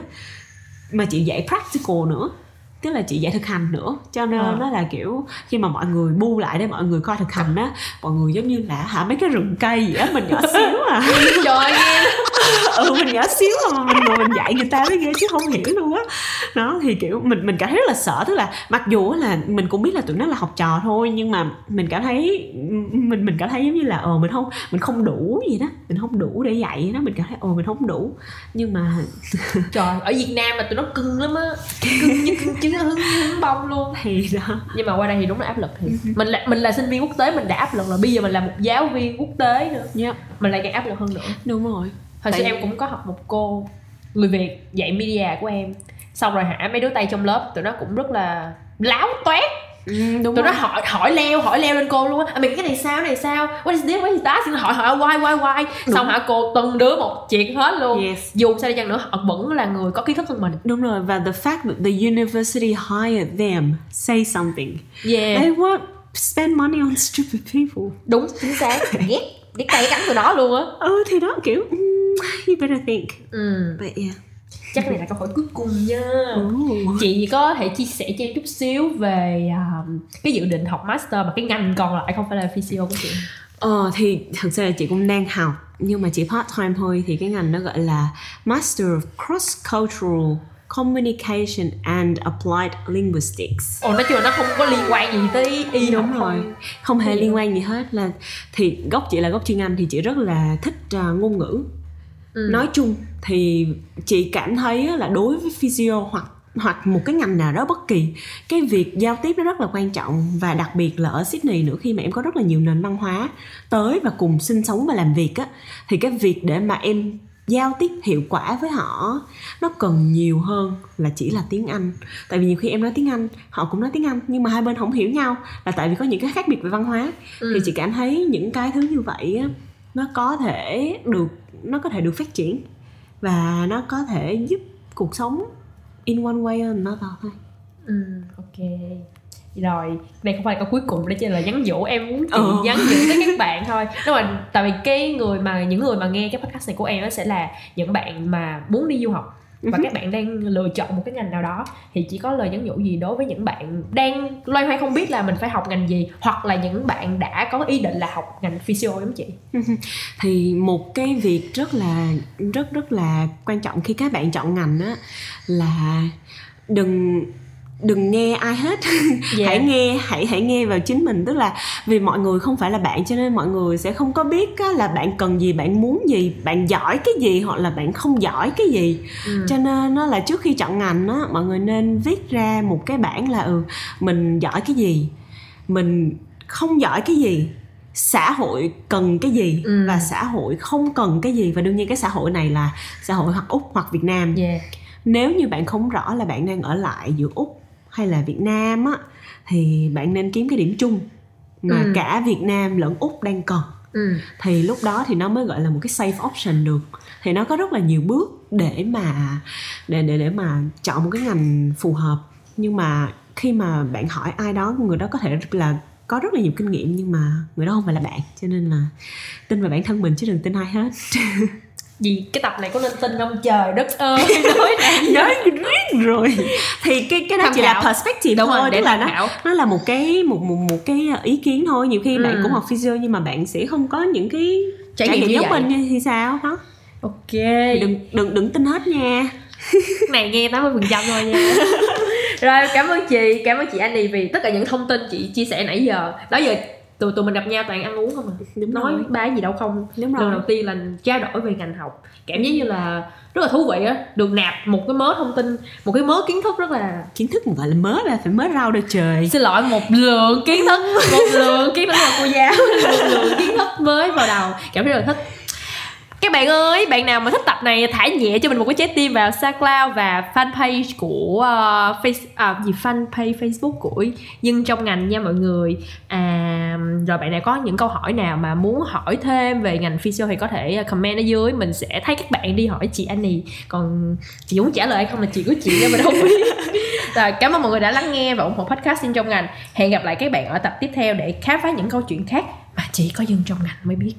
mà chị dạy practical nữa tức là chị dạy thực hành nữa. Cho nên Ờ. nó là kiểu khi mà mọi người bu lại để mọi người coi thực hành á mọi người giống như là hả mấy cái rừng cây vậy á mình nhỏ xíu à. Trời ơi, ừ mình nhỏ xíu mà mình ngồi mình dạy người ta mới ghê chứ không hiểu luôn á. Đó thì kiểu mình mình cảm thấy rất là sợ tức là mặc dù là mình cũng biết là tụi nó là học trò thôi nhưng mà mình cảm thấy mình mình cảm thấy giống như là ờ mình không mình không đủ gì đó mình không đủ để dạy đó mình cảm thấy ờ mình không đủ. Nhưng mà trời ở Việt Nam mà tụi nó cưng lắm á cưng như cưng trứng hứng hứng bông luôn. Thì đó. Nhưng mà qua đây thì đúng là áp lực thì mình là mình là sinh viên quốc tế mình đã áp lực là bây giờ mình là một giáo viên quốc tế nữa. Yep. mình lại càng áp lực hơn nữa. Đúng rồi hồi xưa em cũng có học một cô người việt dạy media của em. Xong rồi hả mấy đứa tay trong lớp tụi nó cũng rất là láo toét. Ừ, đúng tụi rồi. nó hỏi hỏi leo hỏi leo lên cô luôn á. À, mình cái này sao này sao? What is this? What is that? Hỏi hỏi why why why? Xong hả cô từng đứa một chuyện hết luôn. Yes. dù sao đi chăng nữa họ vẫn là người có kiến thức hơn mình. Đúng rồi và the fact that the university hired them say something. Yeah. They won't spend money on stupid people. Đúng chính xác. Ghét ghét tay cắn tụi nó luôn á. Ừ thì đó kiểu mm, you better think ừ. but yeah chắc này là câu hỏi cuối cùng nha Ooh. chị có thể chia sẻ cho em chút xíu về um, cái dự định học master mà cái ngành còn lại không phải là physio của chị Ờ thì thật ra là chị cũng đang học nhưng mà chỉ part time thôi thì cái ngành nó gọi là Master of Cross Cultural Communication and Applied Linguistics. ồ nói chung là nó không có liên quan gì tới y Đúng học rồi, không? không hề gì liên quan gì hết là thì gốc chị là gốc chuyên Anh thì chị rất là thích à, ngôn ngữ. Ừ. Nói chung thì chị cảm thấy là đối với physio hoặc hoặc một cái ngành nào đó bất kỳ cái việc giao tiếp nó rất là quan trọng và đặc biệt là ở Sydney nữa khi mà em có rất là nhiều nền văn hóa tới và cùng sinh sống và làm việc á thì cái việc để mà em giao tiếp hiệu quả với họ nó cần nhiều hơn là chỉ là tiếng Anh tại vì nhiều khi em nói tiếng Anh họ cũng nói tiếng Anh nhưng mà hai bên không hiểu nhau là tại vì có những cái khác biệt về văn hóa Ừ. thì chị cảm thấy những cái thứ như vậy á nó có thể được nó có thể được phát triển và nó có thể giúp cuộc sống in one way or another thôi. Ừ ok. Rồi đây không phải là câu cuối cùng đây chỉ là nhắn nhủ em muốn chị Ờ. nhắn nhủ tới các bạn thôi. Nếu mà tại vì cái người mà những người mà nghe cái podcast này của em nó sẽ là những bạn mà muốn đi du học và các bạn đang lựa chọn một cái ngành nào đó thì chỉ có lời nhắn nhủ gì đối với những bạn đang loay hoay không biết là mình phải học ngành gì hoặc là những bạn đã có ý định là học ngành physio giống chị. Thì một cái việc rất là rất rất là quan trọng khi các bạn chọn ngành á là đừng đừng nghe ai hết Dạ. hãy nghe hãy hãy nghe vào chính mình tức là vì mọi người không phải là bạn cho nên mọi người sẽ không có biết á, là bạn cần gì bạn muốn gì bạn giỏi cái gì hoặc là bạn không giỏi cái gì Ừ. cho nên nó là trước khi chọn ngành á mọi người nên viết ra một cái bảng là ừ mình giỏi cái gì mình không giỏi cái gì xã hội cần cái gì Ừ. và xã hội không cần cái gì và đương nhiên cái xã hội này là xã hội hoặc úc hoặc việt nam yeah. nếu như bạn không rõ là bạn đang ở lại giữa úc hay là việt nam á thì bạn nên kiếm cái điểm chung mà Ừ. cả việt nam lẫn úc đang cần ừ. thì lúc đó thì nó mới gọi là một cái safe option được. Thì nó có rất là nhiều bước để mà để để để mà chọn một cái ngành phù hợp. Nhưng mà khi mà bạn hỏi ai đó người đó có thể là có rất là nhiều kinh nghiệm nhưng mà người đó không phải là bạn. Cho nên là tin vào bản thân mình chứ đừng tin ai hết gì cái tập này có nên tin không? Trời đất ơi nói nói riết rồi. Thì cái cái đó chỉ là perspective Đúng rồi, thôi để tức là nó khảo. nó là một cái một một một cái ý kiến thôi. Nhiều khi bạn Ừ. cũng học physio nhưng mà bạn sẽ không có những cái Trải nghiệm giống mình thì sao đó ok. Đừng đừng đừng tin hết nha. Này nghe 80% phần trăm thôi nha. Rồi cảm ơn chị cảm ơn chị Annie vì tất cả những thông tin chị chia sẻ nãy giờ. Đó giờ tụi tụi mình gặp nhau toàn ăn uống không à? Đúng nói rồi. ba gì đâu không? Đúng lần rồi. đầu tiên là trao đổi về ngành học. Cảm giác như là rất là thú vị á. Được nạp một cái mớ thông tin một cái mớ kiến thức rất là kiến thức gọi là mới là phải mới rau đâu trời. Xin lỗi một lượng kiến thức. Một lượng kiến thức. Là cô giáo. Một lượng kiến thức mới vào đầu. Cảm thấy rất là thích các bạn ơi, bạn nào mà thích tập này thả nhẹ cho mình một cái trái tim vào SoundCloud và fanpage của uh, face à, gì fanpage Facebook của nhưng trong ngành nha mọi người. À, rồi bạn nào có những câu hỏi nào mà muốn hỏi thêm về ngành physio thì có thể ờ, comment ở dưới, mình sẽ thấy các bạn đi hỏi chị Annie. Còn chị muốn trả lời hay không là chuyện của chị nên mình không biết. Rồi, cảm ơn mọi người đã lắng nghe và ủng hộ podcast xin trong ngành. Hẹn gặp lại các bạn ở tập tiếp theo để khám phá những câu chuyện khác mà chỉ có dân trong ngành mới biết.